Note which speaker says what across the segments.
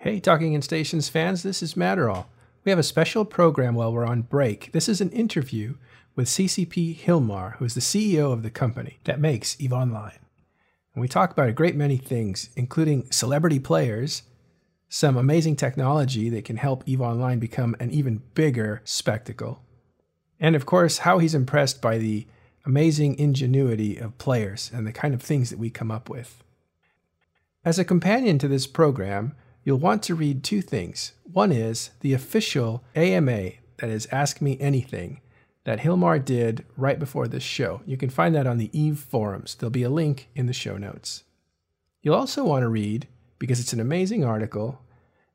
Speaker 1: Hey, Talking in Stations fans, this is Matterall. We have a special program while we're on break. This is an interview with CCP Hilmar, who is the CEO of the company that makes EVE Online. And we talk about a great many things, including celebrity players, some amazing technology that can help EVE Online become an even bigger spectacle, and of course, how he's impressed by the amazing ingenuity of players and the kind of things that we come up with. As a companion to this program, you'll want to read two things. One is the official AMA, that is Ask Me Anything, that Hilmar did right before this show. You can find that on the EVE forums. There'll be a link in the show notes. You'll also want to read, because it's an amazing article,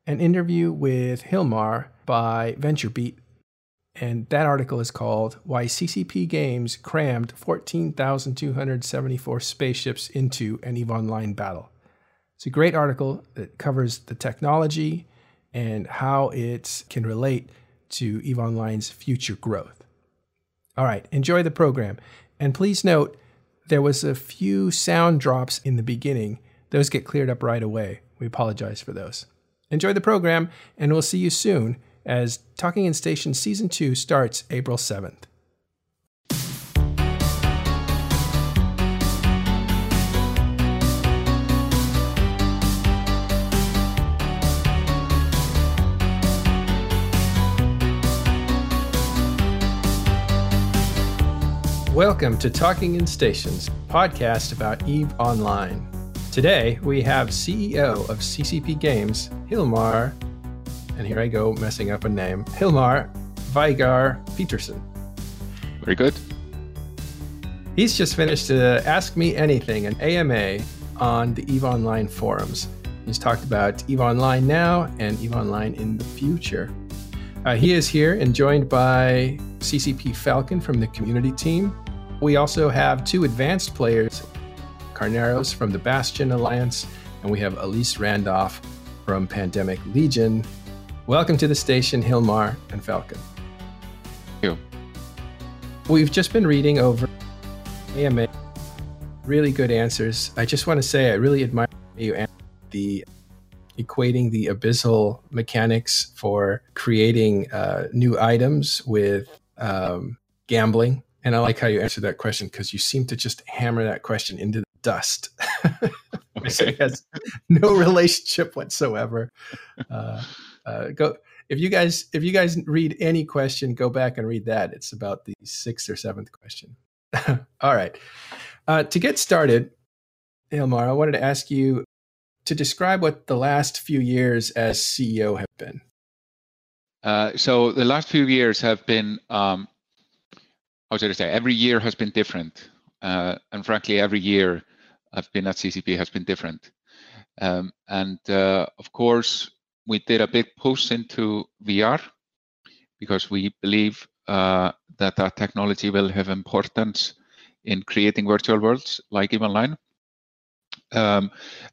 Speaker 1: an interview with Hilmar by VentureBeat. And that article is called Why CCP Games Crammed 14,274 Spaceships into an EVE Online Battle. It's a great article that covers the technology and how it can relate to EVE Online's future growth. All right, enjoy the program. And please note, there was a few sound drops in the beginning. Those get cleared up right away. We apologize for those. Enjoy the program, and we'll see you soon as Talking in Station Season 2 starts April 7th. Welcome to Talking in Stations, podcast about EVE Online. Today we have CEO of CCP Games, Hilmar, and here I go messing up a name, Hilmar Veigar Pétursson.
Speaker 2: Very good.
Speaker 1: He's just finished uh, Ask Me Anything, an AMA on the EVE Online forums. He's talked about EVE Online now and EVE Online in the future. Uh, he is here and joined by CCP Falcon from the community team, we also have two advanced players Carneros from the Bastion Alliance, and we have Elise Randolph from Pandemic Legion. Welcome to the station, Hilmar and Falcon.
Speaker 2: Thank you.
Speaker 1: We've just been reading over AMA. Really good answers. I just want to say I really admire you and the equating the abyssal mechanics for creating uh, new items with um, gambling and I like how you answered that question because you seem to just hammer that question into the dust. it has no relationship whatsoever. Uh, uh, go if you guys if you guys read any question, go back and read that. It's about the sixth or seventh question. All right. Uh, to get started, Hilmar, I wanted to ask you to describe what the last few years as CEO have been.
Speaker 2: Uh, so the last few years have been um, how should I say, every year has been different. Uh, and frankly, every year I've been at CCP has been different. Um, and uh, of course, we did a big push into VR because we believe uh, that that technology will have importance in creating virtual worlds like EVE Online. Um,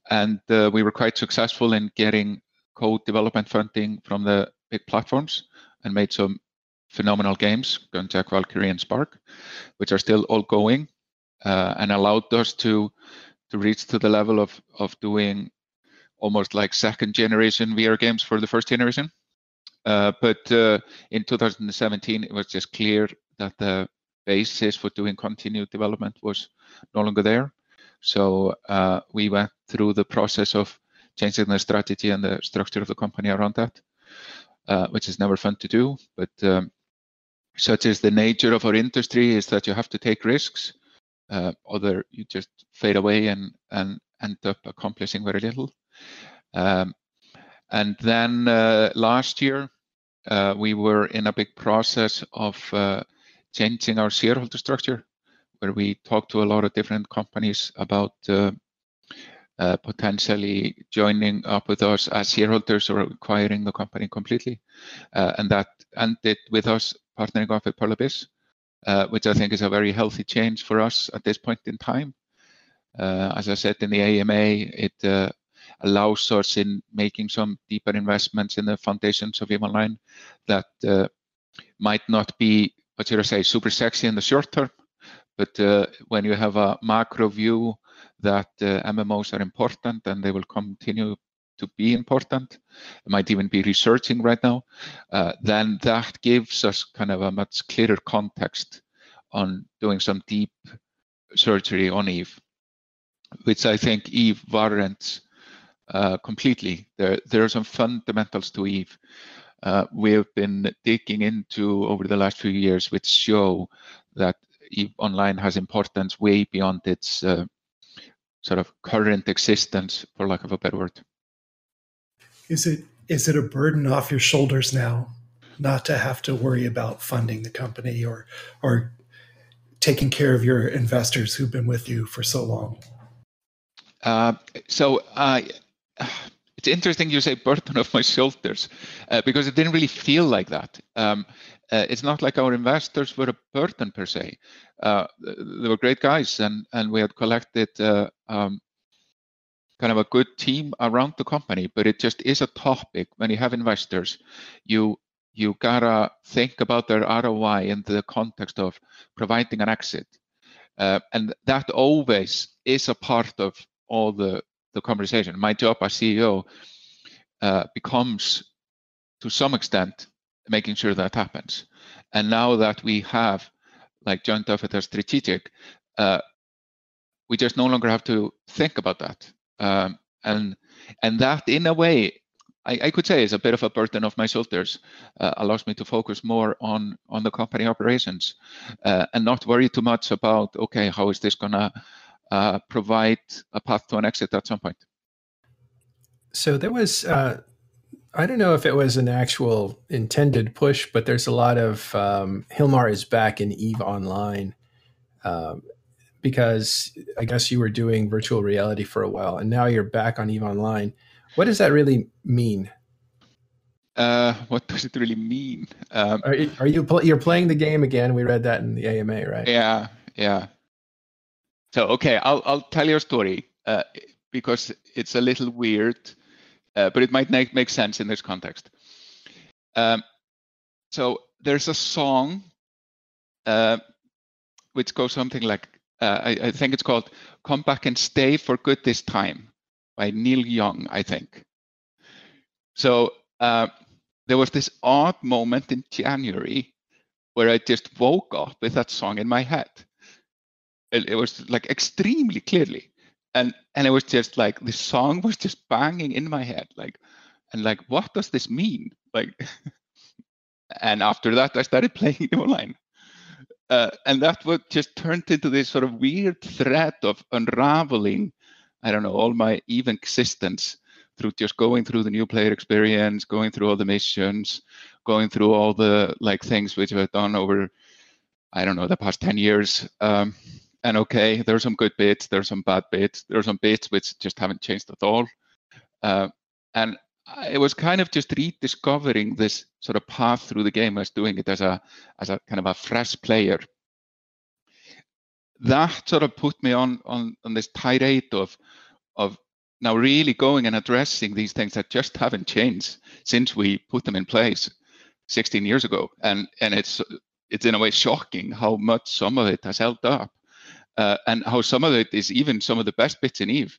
Speaker 2: and uh, we were quite successful in getting code development funding from the big platforms and made some phenomenal games, Gunjack, Valkyrie, and Sparc, which are still all going, uh, and allowed us to to reach to the level of of doing almost like second generation VR games for the first generation. Uh, but uh, in 2017, it was just clear that the basis for doing continued development was no longer there. So uh, we went through the process of changing the strategy and the structure of the company around that, uh, which is never fun to do. But um, such as the nature of our industry is that you have to take risks, uh, other you just fade away and and end up accomplishing very little. Um, and then uh, last year, uh, we were in a big process of uh, changing our shareholder structure, where we talked to a lot of different companies about uh, uh, potentially joining up with us as shareholders or acquiring the company completely. and that ended with us partnering up with Pearl Abyss, uh, which I think is a very healthy change for us at this point in time. Uh, as I said in the AMA, it uh, allows us in making some deeper investments in the foundations of EVE Online that uh, might not be, what should I say, super sexy in the short term, but uh, when you have a macro view that uh, MMOs are important and they will continue to be important, might even be researching right now, uh, then that gives us kind of a much clearer context on doing some deep surgery on Eve, which I think Eve warrants uh, completely. There, there are some fundamentals to Eve uh, we have been digging into over the last few years, which show that Eve Online has importance way beyond its uh, sort of current existence, for lack of a better word.
Speaker 3: Is it is it a burden off your shoulders now, not to have to worry about funding the company or or taking care of your investors who've been with you for so long?
Speaker 2: Uh, so uh, it's interesting you say burden of my shoulders uh, because it didn't really feel like that. Um, uh, it's not like our investors were a burden per se. Uh, they were great guys, and and we had collected uh, um, kind of a good team around the company. But it just is a topic when you have investors, you you gotta think about their ROI in the context of providing an exit, uh, and that always is a part of all the the conversation. My job as CEO uh, becomes, to some extent, making sure that happens. And now that we have, like John Duffett as strategic, uh, we just no longer have to think about that. Um, and and that, in a way, I, I, could say is a bit of a burden off my shoulders. Uh, allows me to focus more on on the company operations uh, and not worry too much about okay, how is this gonna uh, provide a path to an exit at some point.
Speaker 1: So there was, uh, I don't know if it was an actual intended push, but there's a lot of um, Hilmar is back in Eve Online um, because I guess you were doing virtual reality for a while and now you're back on Eve Online. What does that really mean?
Speaker 2: Uh, what does it really mean?
Speaker 1: Um, are, are you pl- you're playing the game again? We read that in the AMA, right?
Speaker 2: Yeah, yeah. So okay, I'll I'll tell you a story uh, because it's a little weird, uh, but it might make make sense in this context. Um, so there's a song uh, which goes something like uh, I, I, think it's called "Come Back and Stay for Good This Time" by Neil Young, I think. So uh, there was this odd moment in January where I just woke up with that song in my head. It, it was like extremely clearly. And and it was just like the song was just banging in my head like and like what does this mean? Like and after that i started playing it online uh, and that would just turned into this sort of weird thread of unraveling i don't know all my even existence through just going through the new player experience going through all the missions going through all the like things which i've done over i don't know the past 10 years um, and okay, there's some good bits, there's some bad bits, there's some bits which just haven't changed at all. Uh, and it was kind of just rediscovering this sort of path through the game as doing it as a as a kind of a fresh player. That sort of put me on on on this tirade of of now really going and addressing these things that just haven't changed since we put them in place 16 years ago. And and it's it's in a way shocking how much some of it has held up uh, and how some of it is even some of the best bits in Eve.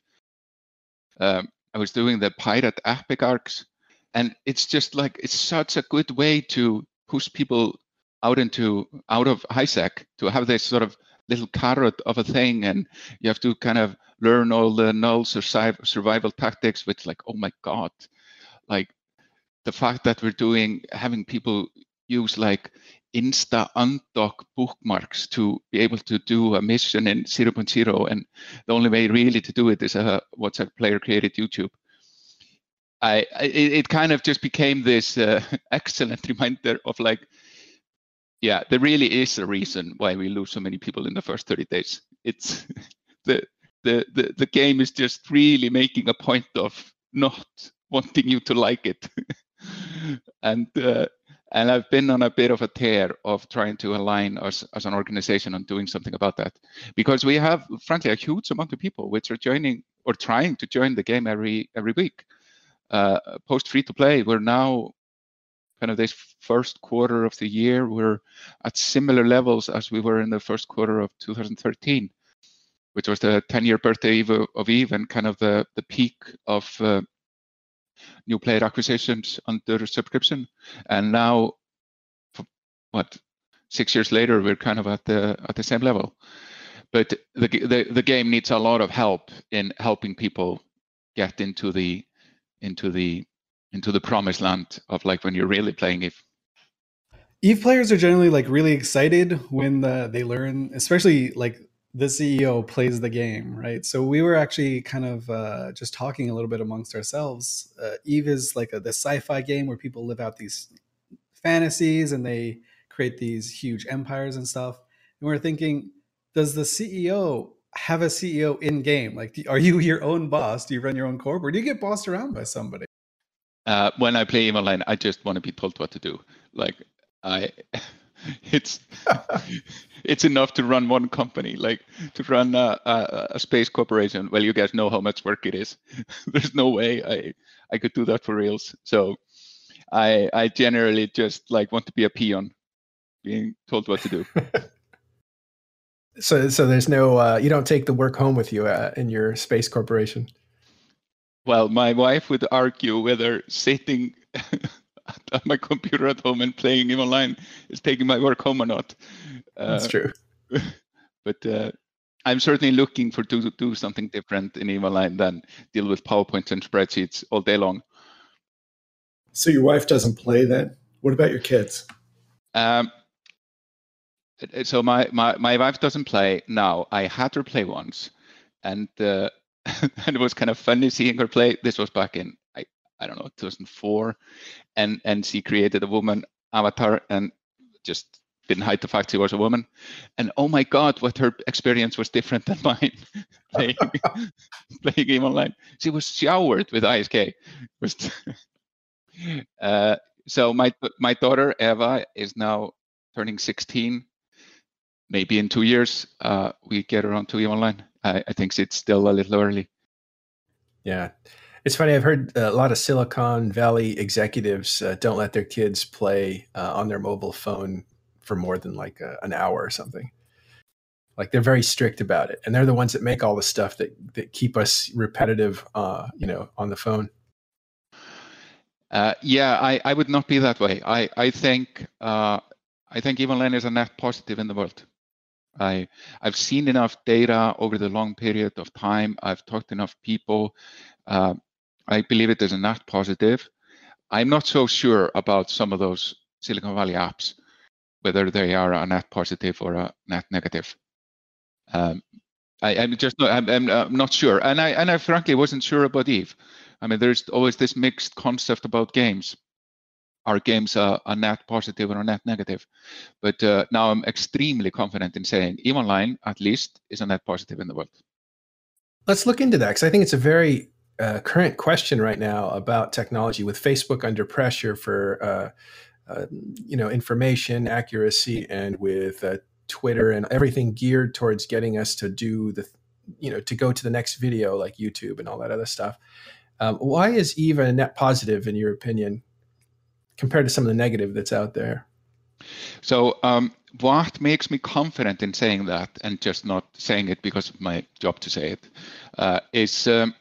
Speaker 2: Um, I was doing the pirate epic arcs, and it's just like it's such a good way to push people out into out of HiSec to have this sort of little carrot of a thing, and you have to kind of learn all the null survival tactics. Which, like, oh my god, like the fact that we're doing having people use like insta undock bookmarks to be able to do a mission in 0.0 and the only way really to do it is a what's a player created youtube. I, I it, kind of just became this uh, excellent reminder of like yeah there really is a reason why we lose so many people in the first 30 days. It's the the the, the game is just really making a point of not wanting you to like it. And uh, and I've been on a bit of a tear of trying to align us as an organization on doing something about that. Because we have, frankly, a huge amount of people which are joining or trying to join the game every every week. Uh, post free to play, we're now kind of this first quarter of the year, we're at similar levels as we were in the first quarter of 2013, which was the 10 year birthday of, Eve and kind of the, the peak of uh, new player acquisitions under subscription, and now, what, six years later, we're kind of at the at the same level. But the the, the game needs a lot of help in helping people get into the into the into the promised land of like when you're really playing Eve.
Speaker 4: Eve players are generally like really excited when the, they learn, especially like the CEO plays the game, right? So we were actually kind of uh, just talking a little bit amongst ourselves. Uh, Eve is like a, the sci-fi game where people live out these fantasies and they create these huge empires and stuff. And we're thinking, does the CEO have a CEO in game? Like, are you your own boss? Do you run your own corp, or do you get bossed around by somebody?
Speaker 2: Uh, when I play Eve online, I just want to be told what to do. Like, I, it's it's enough to run one company. Like to run a, a, a, space corporation. Well, you guys know how much work it is. There's no way I I could do that for reals. So, I I generally just like want to be a peon, being told what to do.
Speaker 1: So, so there's no, uh, you don't take the work home with you uh, in your space corporation.
Speaker 2: Well, my wife would argue whether sitting at my computer at home and playing game online is taking my work home or not.
Speaker 1: Uh, That's true.
Speaker 2: But uh, I'm certainly looking for to do something different in EVE Online than deal with PowerPoints and spreadsheets all day long.
Speaker 3: So your wife doesn't play then? What about your kids?
Speaker 2: Um, so my, my my wife doesn't play now. I had her play once, and uh, and it was kind of funny seeing her play. This was back in I don't know 2004, and and she created a woman avatar and just didn't hide the fact she was a woman. And oh my God, what her experience was different than mine playing playing game online. She was showered with ISK. Uh, so my my daughter Eva is now turning 16 maybe in two years uh, we get around to EVE Online. I, I, think it's still a little early.
Speaker 1: Yeah. It's funny. I've heard a lot of Silicon Valley executives uh, don't let their kids play uh, on their mobile phone for more than like a, an hour or something. Like they're very strict about it, and they're the ones that make all the stuff that that keep us repetitive, uh, you know, on the phone.
Speaker 2: Uh, yeah, I, I would not be that way. I I think uh, I think EVE Online is a net positive in the world. I, I've seen enough data over the long period of time. I've talked to enough people. Uh, I believe it is a net positive. I'm not so sure about some of those Silicon Valley apps, whether they are a net positive or a net negative. Um, I, am just not, I'm, I'm, I'm, not sure, and I and I frankly wasn't sure about Eve. I mean, there's always this mixed concept about games Are games are, are net positive or a net negative. But uh, now I'm extremely confident in saying EVE Online, at least, is a net positive in the world.
Speaker 1: Let's look into that because I think it's a very uh, current question right now about technology with Facebook under pressure for uh, uh you know information accuracy and with uh, Twitter and everything geared towards getting us to do the you know to go to the next video like YouTube and all that other stuff. Um, why is Eve a net positive in your opinion compared to some of the negative that's out there?
Speaker 2: So, um, what makes me confident in saying that, and just not saying it because of my job to say it, uh, is um,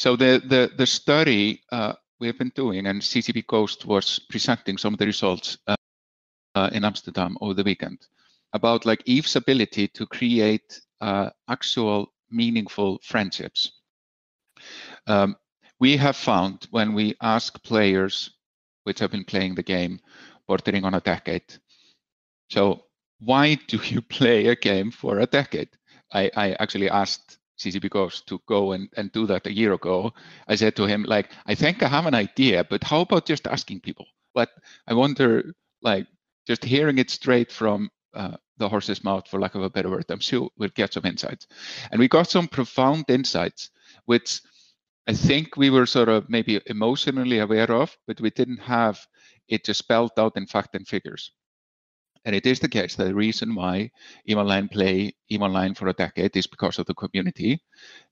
Speaker 2: so the the the study uh, we have been doing, and CCP Ghost was presenting some of the results uh, uh, in Amsterdam over the weekend about like Eve's ability to create uh, actual meaningful friendships. Um, we have found when we ask players which have been playing the game bordering on a decade. So why do you play a game for a decade? I, I actually asked CCP Ghost to go and, and do that a year ago. I said to him, like, I think I have an idea, but how about just asking people? But I wonder, like, just hearing it straight from uh, the horse's mouth, for lack of a better word, I'm sure we'll get some insights. And we got some profound insights, which I think we were sort of maybe emotionally aware of, but we didn't have it just spelled out in fact and figures. And it is the case that the reason why EVE Online play EVE Online for a decade is because of the community.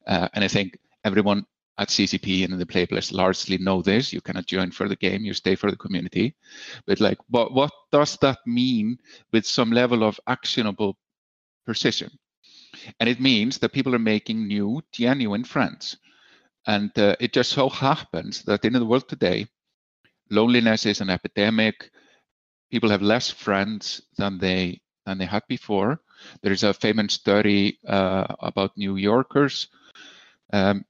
Speaker 2: Uh, and I think everyone at CCP and in the playplace largely know this. You cannot join for the game, you stay for the community. But like, what, what does that mean with some level of actionable precision? And it means that people are making new, genuine friends And uh, it just so happens that in the world today, loneliness is an epidemic. People have less friends than they than they had before. There is a famous study uh, about New Yorkers. Um,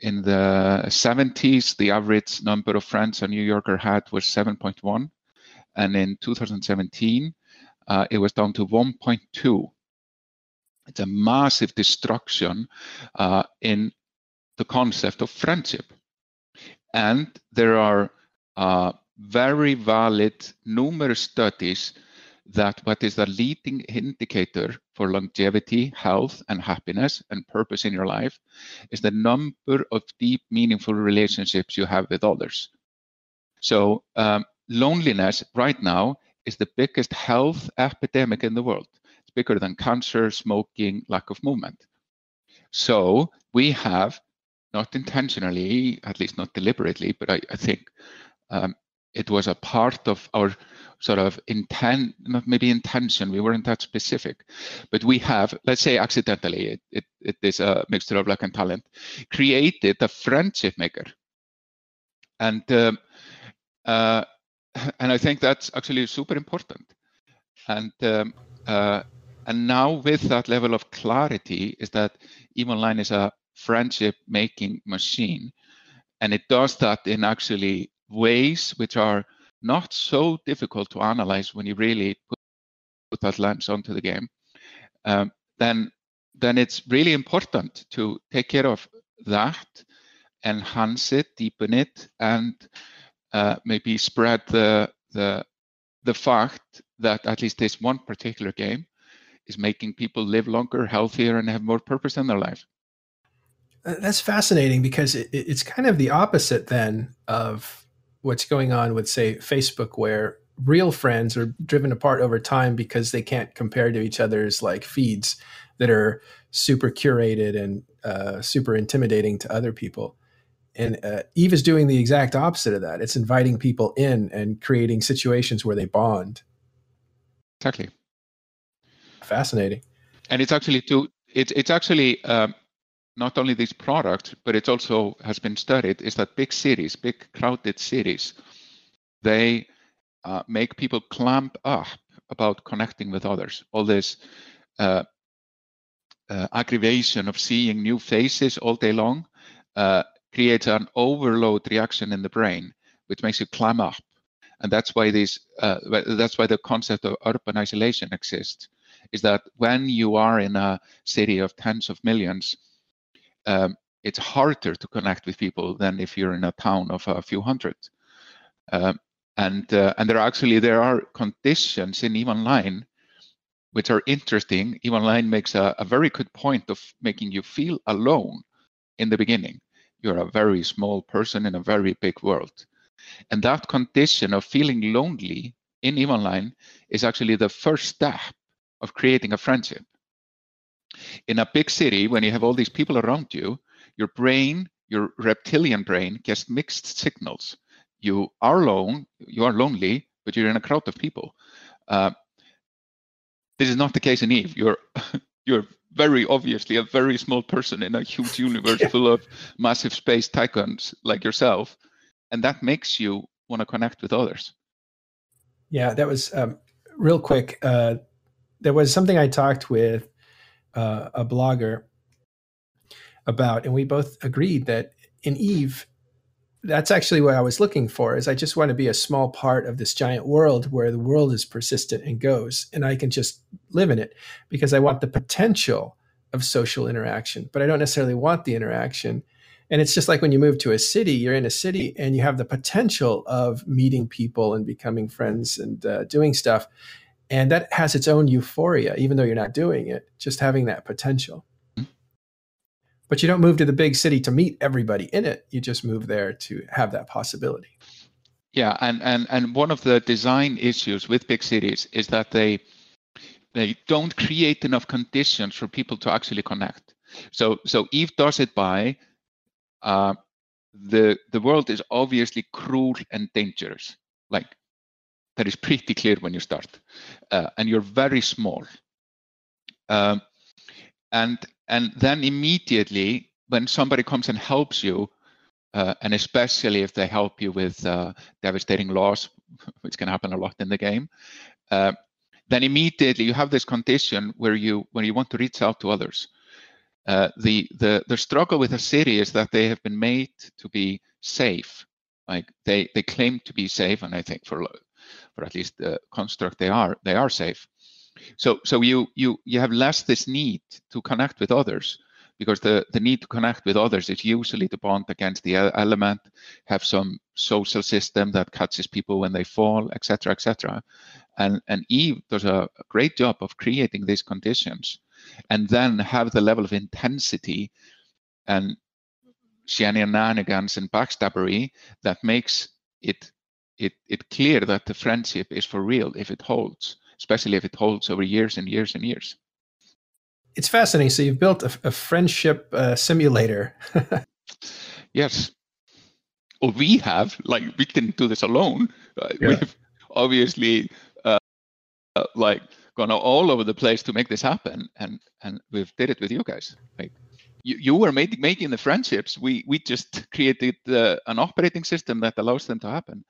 Speaker 2: in the 70s, the average number of friends a New Yorker had was 7.1, and in 2017, uh, it was down to 1.2. It's a massive destruction uh, in the concept of friendship. And there are uh, very valid numerous studies that what is the leading indicator for longevity, health, and happiness and purpose in your life is the number of deep, meaningful relationships you have with others. So, um, loneliness right now is the biggest health epidemic in the world. It's bigger than cancer, smoking, lack of movement. So, we have not intentionally, at least not deliberately, but I, I think um, it was a part of our sort of intent, not maybe intention, we weren't that specific, but we have, let's say accidentally, it, it, it is a mixture of luck and talent, created a friendship maker. And um, uh, and I think that's actually super important. And um, uh, and now with that level of clarity is that EVE Online is a friendship making machine, and it does that in actually ways which are not so difficult to analyze when you really put, put that lens onto the game, um, then then it's really important to take care of that, enhance it, deepen it, and uh, maybe spread the the the fact that at least this one particular game is making people live longer, healthier, and have more purpose in their life.
Speaker 1: Uh, that's fascinating because it, it's kind of the opposite then of what's going on with say Facebook where real friends are driven apart over time because they can't compare to each other's like feeds that are super curated and uh, super intimidating to other people. And uh, Eve is doing the exact opposite of that. It's inviting people in and creating situations where they bond.
Speaker 2: Exactly.
Speaker 1: Fascinating.
Speaker 2: And it's actually to it's it's actually um, not only these products, but it also has been studied, is that big cities, big crowded cities, they uh, make people clamp up about connecting with others. All this uh, uh, aggravation of seeing new faces all day long uh, creates an overload reaction in the brain, which makes you clam up. And that's why these, uh, that's why the concept of urban isolation exists, is that when you are in a city of tens of millions, um, it's harder to connect with people than if you're in a town of a few hundred. Um, and uh, and there are actually there are conditions in EVE Online which are interesting. EVE Online makes a, a very good point of making you feel alone in the beginning. You're a very small person in a very big world. And that condition of feeling lonely in EVE Online is actually the first step of creating a friendship in a big city, when you have all these people around you, your brain, your reptilian brain, gets mixed signals. You are alone, you are lonely, but you're in a crowd of people. Uh, this is not the case in Eve. You're you're very obviously a very small person in a huge universe yeah. full of massive space tycoons like yourself, and that makes you want to connect with others.
Speaker 1: Yeah, that was um, real quick. Uh, there was something I talked with uh, a blogger about, and we both agreed that in Eve, that's actually what I was looking for. Is I just want to be a small part of this giant world where the world is persistent and goes, and I can just live in it because I want the potential of social interaction, but I don't necessarily want the interaction. And it's just like when you move to a city, you're in a city and you have the potential of meeting people and becoming friends and uh, doing stuff. And that has its own euphoria, even though you're not doing it, just having that potential. But you don't move to the big city to meet everybody in it. You just move there to have that possibility.
Speaker 2: Yeah, and, and, and one of the design issues with big cities is that they they don't create enough conditions for people to actually connect. So so Eve does it by uh, the the world is obviously cruel and dangerous. Like that is pretty clear when you start, uh, and you're very small. Um, and and then immediately when somebody comes and helps you, uh, and especially if they help you with uh, devastating loss, which can happen a lot in the game, uh, then immediately you have this condition where you when you want to reach out to others. Uh, the the the struggle with a city is that they have been made to be safe, like they they claim to be safe, and I think for for at least the construct they are they are safe. So so you you you have less this need to connect with others because the, the need to connect with others is usually to bond against the element, have some social system that catches people when they fall, etc., etc. And, and Eve does a, a great job of creating these conditions and then have the level of intensity and shenanigans and backstabbery that makes it, it, it clear that the friendship is for real if it holds, especially if it holds over years and years and years
Speaker 1: it's fascinating. So you've built a, a friendship uh, simulator.
Speaker 2: yes. Well, we have like we didn't do this alone. Uh, yeah. We've obviously uh, uh, like gone all over the place to make this happen, and and we've did it with you guys. Like you, you were made, making the friendships. We we just created uh, an operating system that allows them to happen,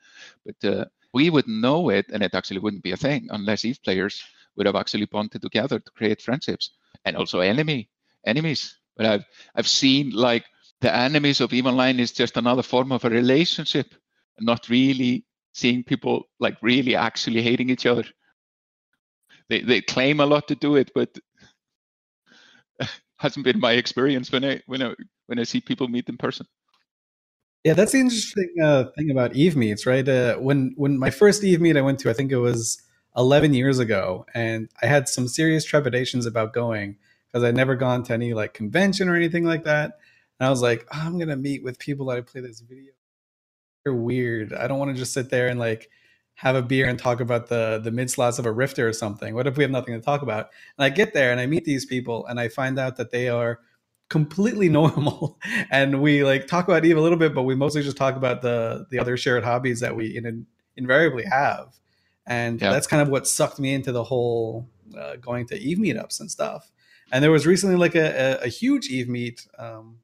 Speaker 2: but uh, we would know it, and it actually wouldn't be a thing unless Eve players would have actually bonded together to create friendships and also enemy enemies. But I've I've seen like the enemies of Eve Online is just another form of a relationship, not really seeing people like really actually hating each other. They they claim a lot to do it, but hasn't been my experience when I when I when I see people meet in person.
Speaker 4: Yeah, that's the interesting uh, thing about Eve meets, right? Uh, when when my first Eve meet I went to, I think it was 11 years ago and i had some serious trepidations about going because i'd never gone to any like convention or anything like that and i was like oh, i'm gonna meet with people that i play this video they're weird i don't want to just sit there and like have a beer and talk about the the mid slots of a rifter or something what if we have nothing to talk about and i get there and i meet these people and i find out that they are completely normal and we like talk about eve a little bit but we mostly just talk about the the other shared hobbies that we in, invariably have and that's kind of what sucked me into the whole uh, going to Eve meetups and stuff. And there was recently like a, a, a huge Eve meet, um,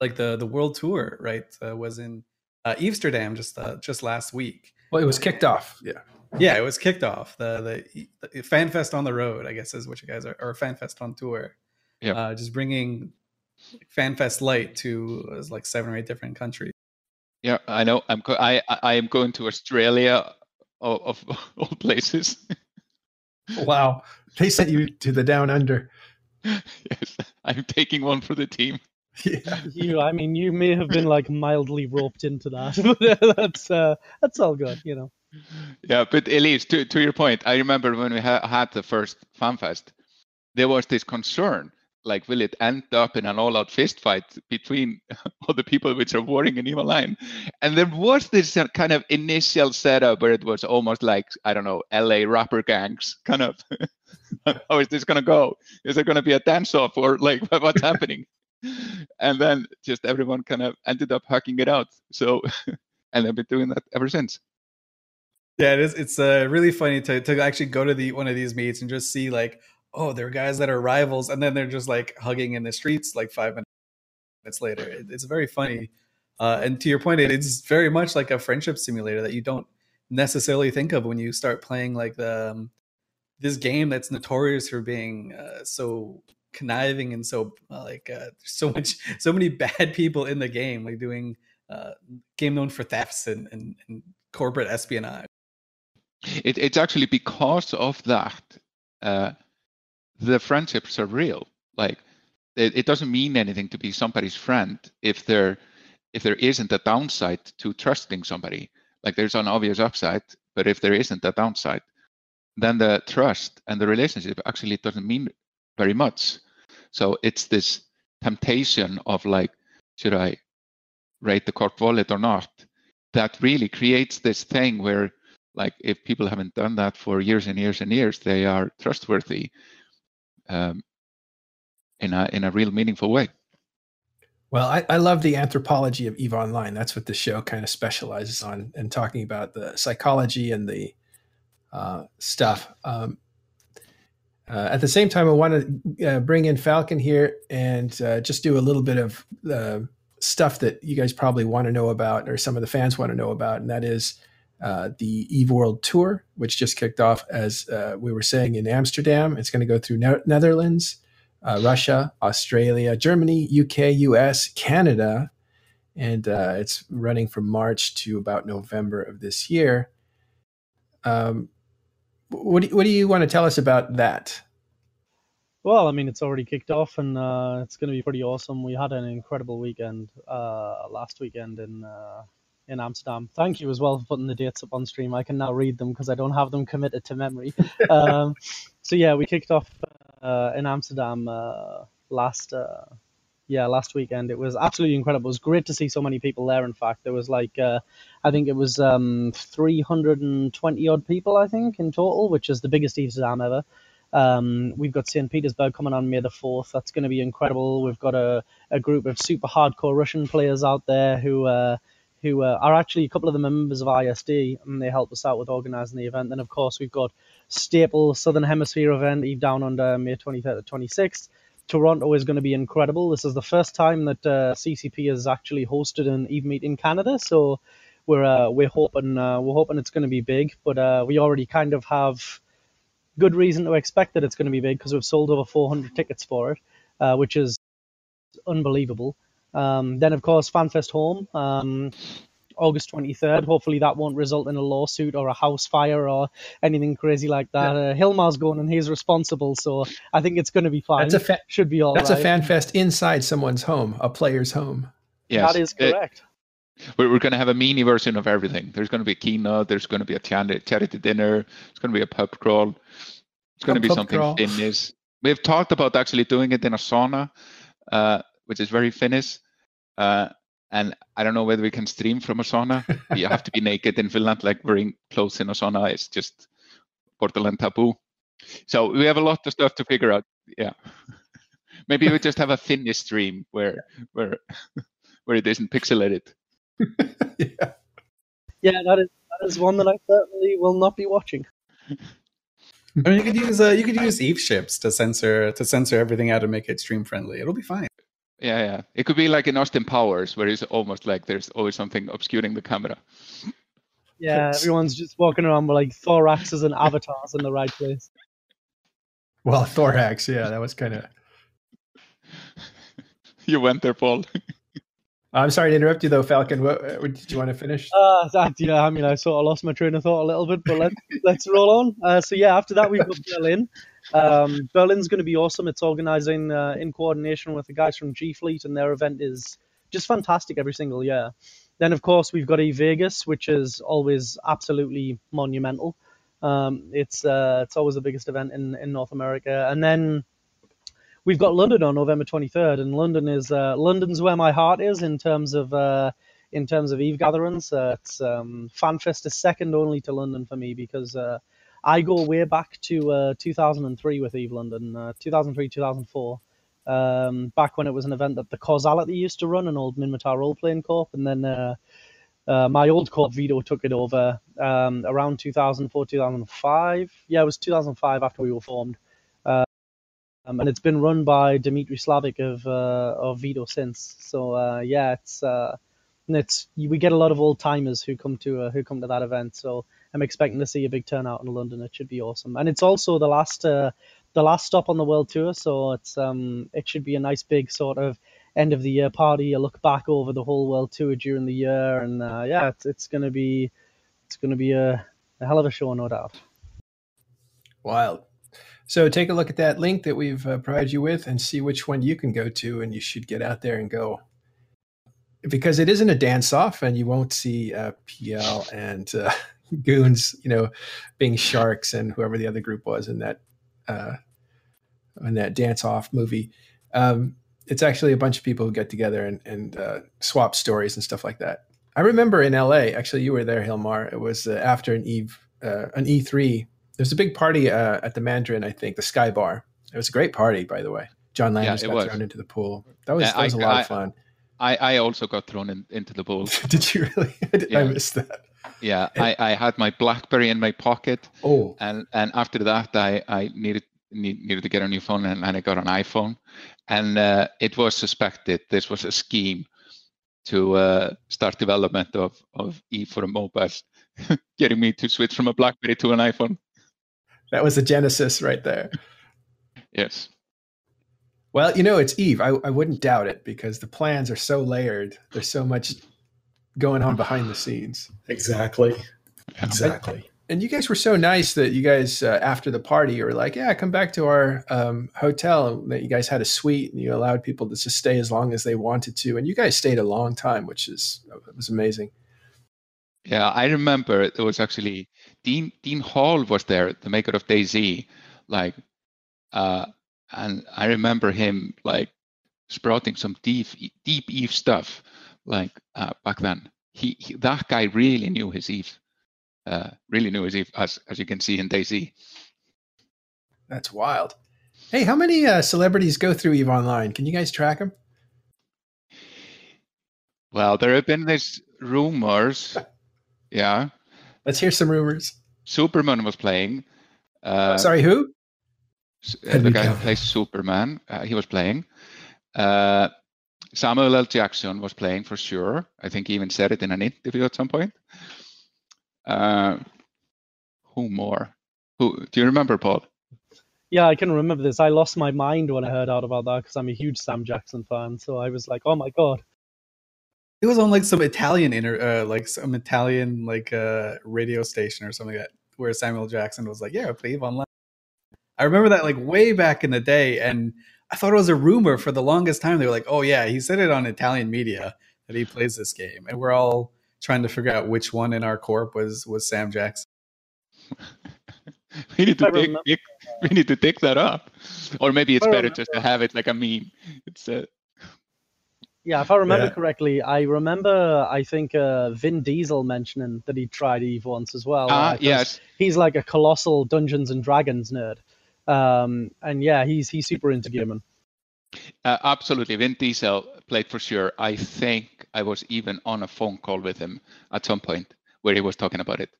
Speaker 4: like the the world tour, right? Uh, was in uh, Amsterdam just uh, just last week.
Speaker 1: Well, it was kicked off. Yeah,
Speaker 4: yeah, it was kicked off. The the, the FanFest on the road, I guess, is what you guys are, or FanFest on tour. Yeah, uh, just bringing FanFest light to uh, like seven or eight different countries.
Speaker 2: Yeah, I know. I'm co- I I am going to Australia of, of all places.
Speaker 1: wow, they sent you to the down under.
Speaker 2: Yes, I'm taking one for the team.
Speaker 5: Yeah. You, I mean, you may have been like mildly roped into that, but that's uh, that's all good, you know.
Speaker 2: Yeah, but Elise, to to your point, I remember when we ha- had the first FanFest, there was this concern like will it end up in an all-out fist fight between all the people which are warring in Eve Online and there was this uh, kind of initial setup where it was almost like i don't know la rapper gangs kind of how is this going to go is there going to be a dance-off or like what's happening and then just everyone kind of ended up hacking it out so and i've been doing that ever since
Speaker 4: yeah it is it's uh, really funny to, to actually go to the one of these meets and just see like oh, they're guys that are rivals, and then they're just like hugging in the streets like five minutes later. it's very funny. Uh, and to your point, it, it's very much like a friendship simulator that you don't necessarily think of when you start playing like the um, this game that's notorious for being uh, so conniving and so uh, like uh, so much so many bad people in the game, like doing uh, game known for thefts and, and, and corporate espionage.
Speaker 2: It, it's actually because of that uh, the friendships are real. Like it, it doesn't mean anything to be somebody's friend if there if there isn't a downside to trusting somebody. Like there's an obvious upside, but if there isn't a downside, then the trust and the relationship actually doesn't mean very much. So it's this temptation of like, should I rate the corp wallet or not? That really creates this thing where like if people haven't done that for years and years and years, they are trustworthy um, in a in a real meaningful way.
Speaker 1: Well, I, I love the anthropology of Eve Online. That's what the show kind of specializes on, and talking about the psychology and the uh, stuff. Um, Uh, at the same time, I want to uh, bring in Falcon here and uh, just do a little bit of uh, stuff that you guys probably want to know about, or some of the fans want to know about, and that is uh, the Eve World Tour, which just kicked off, as uh, we were saying, in Amsterdam. It's going to go through ne- Netherlands, Russia, Australia, Germany, UK, US, Canada, and it's running from March to about November of this year. Um, what do, you, what do you want to tell us about that?
Speaker 5: Well, I mean, it's already kicked off, and uh, it's going to be pretty awesome. We had an incredible weekend uh, last weekend in uh, in Amsterdam. Thank you as well for putting the dates up on stream. I can now read them because I don't have them committed to memory. um, so yeah, we kicked off uh, in Amsterdam uh, last uh, yeah last weekend. It was absolutely incredible. It was great to see so many people there. In fact, there was like I think it was um, 320 odd people, I think, in total, which is the biggest Amsterdam ever. Um, we've got St. Petersburg coming on May the 4th. That's going to be incredible. We've got a, a group of super hardcore Russian players out there who uh, who uh, are actually a couple of the members of ISD, and they help us out with organising the event. Then, of course, we've got staple Southern Hemisphere event, Eve Down Under, May 23rd to 26th. Toronto is going to be incredible. This is the first time that uh, CCP has actually hosted an Eve meet in Canada, so we're uh, we're hoping uh, we're hoping it's going to be big. But uh, we already kind of have good reason to expect that it's going to be big because we've sold over 400 tickets for it, uh, which is unbelievable. Um, then, of course, FanFest Home, um, August 23rd. Hopefully, that won't result in a lawsuit or a house fire or anything crazy like that. Yeah. Uh, Hilmar's going and he's responsible, so I think it's going to be fine. That's a fa- Should be all
Speaker 1: That's
Speaker 5: right.
Speaker 1: a FanFest inside someone's home, a player's home.
Speaker 5: Yes. That is correct. It,
Speaker 2: we're, we're going to have a mini version of everything. There's going to be a keynote. There's going to be a charity dinner. It's going to be a pub crawl. It's going a to be something crawl. Finnish. We've talked about actually doing it in a sauna, uh, which is very Finnish. Uh, and I don't know whether we can stream from a sauna. you have to be naked in Finland, like wearing clothes in a sauna. It's just borderline taboo. So we have a lot of stuff to figure out. Yeah. Maybe we just have a Finnish stream where where where it isn't pixelated.
Speaker 5: yeah. Yeah, that is that is one that I certainly will not be watching.
Speaker 4: I mean, you could use uh, you could use Eve ships to censor to censor everything out and make it stream friendly. It'll be fine.
Speaker 2: Yeah, yeah. It could be like in Austin Powers, where it's almost like there's always something obscuring the camera.
Speaker 5: Yeah, everyone's just walking around with like thoraxes and avatars in the right place.
Speaker 1: Well, thorax, yeah, that was kind of.
Speaker 2: you went there, Paul.
Speaker 1: I'm sorry to interrupt you, though, Falcon. What, what uh, did you want to finish?
Speaker 5: Uh, that, yeah, I mean, I sort of lost my train of thought a little bit, but let's let's roll on. Uh, so yeah, after that we've got Berlin. Um, Berlin's going to be awesome. It's organising uh, in coordination with the guys from G Fleet, and their event is just fantastic every single year. Then, of course, we've got Eve Vegas, which is always absolutely monumental. Um, it's uh, it's always the biggest event in, in North America, and then we've got London on November 23rd, and London is uh, London's where my heart is in terms of uh, in terms of Eve gatherings. Uh, it's um, FanFest is second only to London for me because uh, I go way back to uh, 2003 with Eve London, uh, 2003 2004. Um, back when it was an event that the Causality used to run, an old Minmatar role playing corp, and then uh, uh, my old corp Vito took it over um, around 2004 2005. Yeah, it was 2005 after we were formed. Um, and it's been run by Dimitri Slavik of uh, of Vito since. So uh, yeah, it's uh, it's we get a lot of old timers who come to who come to that event. So I'm expecting to see a big turnout in London. It should be awesome, and it's also the last uh, the last stop on the world tour. So it's um it should be a nice big sort of end of the year party. A look back over the whole world tour during the year, and uh, yeah, it's it's gonna be it's gonna be a, a hell of a show, no doubt.
Speaker 1: Wild. So take a look at that link that we've uh, provided you with and see which one you can go to, and you should get out there and go. Because it isn't a dance off, and you won't see uh, PL and uh, goons, you know, being sharks and whoever the other group was in that uh, in that dance off movie. Um, it's actually a bunch of people who get together and, and uh, swap stories and stuff like that. I remember in LA, actually, you were there, Hilmar. It was uh, after an Eve, uh, an E3 there's a big party uh, at the Mondrian, I think, the Sky Bar. It was a great party, by the way. John Landers yeah, got was. thrown into the pool. That was, that was I, a lot
Speaker 2: I,
Speaker 1: of fun.
Speaker 2: I, I also got thrown in, into the pool.
Speaker 1: Did you really? I, yeah. I missed that.
Speaker 2: Yeah, I, I had my BlackBerry in my pocket. Oh. And and after that, I, I needed needed to get a new phone, and, and I got an iPhone, and uh, it was suspected this was a scheme to uh, start development of of Eve for a mobile, getting me to switch from a BlackBerry to an iPhone.
Speaker 1: That was the genesis right there.
Speaker 2: Yes.
Speaker 1: Well, you know, it's Eve. I, I wouldn't doubt it because the plans are so layered. There's so much going on behind the scenes.
Speaker 3: Exactly. Exactly.
Speaker 1: And you guys were so nice that you guys, uh, after the party, were like, "Yeah, come back to our um, hotel." That you guys had a suite, and you allowed people to just stay as long as they wanted to. And you guys stayed a long time, which is was amazing.
Speaker 2: Yeah, I remember it was actually Dean Dean Hall was there, the maker of DayZ, like, uh, and I remember him like sprouting some deep deep Eve stuff, like uh, back then. He, he, that guy really knew his Eve, uh, really knew his Eve, as as you can see in DayZ.
Speaker 1: That's wild. Hey, how many uh, celebrities go through Eve Online? Can you guys track them?
Speaker 2: Well, there have been these rumors. Yeah.
Speaker 1: Let's hear some rumors.
Speaker 2: Superman was playing. Uh,
Speaker 1: Sorry, who?
Speaker 2: Uh, the guy who plays Superman. Uh, he was playing. Samuel L. Jackson was playing for sure. I think he even said it in an interview at some point. Uh, who more? Who do you remember, Paul?
Speaker 5: Yeah, I can remember this. I lost my mind when I heard out about that because I'm a huge Sam Jackson fan. So I was like, "Oh my god!"
Speaker 4: It was on like some Italian inter, uh, like some Italian like uh, radio station or something like that, where Samuel Jackson was like, "Yeah, I play Eve Online." I remember that like way back in the day, and I thought it was a rumor for the longest time. They were like, "Oh yeah, he said it on Italian media that he plays this game," and we're all trying to figure out which one in our corp was was Sam Jackson.
Speaker 2: we need to dig, dig, we need to dig that up, or maybe it's better just to have it like a meme. It's uh,
Speaker 5: yeah, if I remember yeah. correctly, I remember I think uh, Vin Diesel mentioning that he tried Eve once as well.
Speaker 2: Ah, uh, yes.
Speaker 5: He's like a colossal Dungeons and Dragons nerd, um, and yeah, he's he's super into gaming.
Speaker 2: Uh, absolutely, Vin Diesel played for sure. I think I was even on a phone call with him at some point where he was talking about it.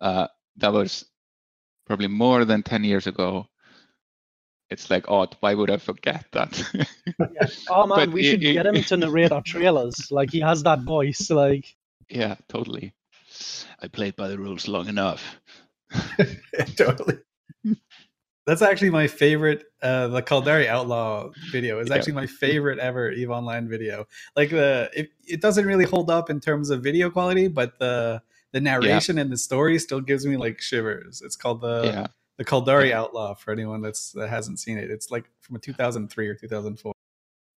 Speaker 2: Uh, that was probably more than ten years ago, it's like odd. Why would I forget that?
Speaker 5: yeah. Oh man, but we it, should it, get him to narrate our trailers. Like he has that voice. Like
Speaker 2: yeah, totally. I played by the rules long enough.
Speaker 1: totally.
Speaker 4: That's actually my favorite. Uh, the Caldari Outlaw video is yeah. actually my favorite ever Eve Online video. Like the it, it doesn't really hold up in terms of video quality, but the the narration yeah. and the story still gives me like shivers. It's called the
Speaker 2: yeah
Speaker 4: the Caldari Outlaw for anyone that's that hasn't seen it. It's like from a 2003 or 2004.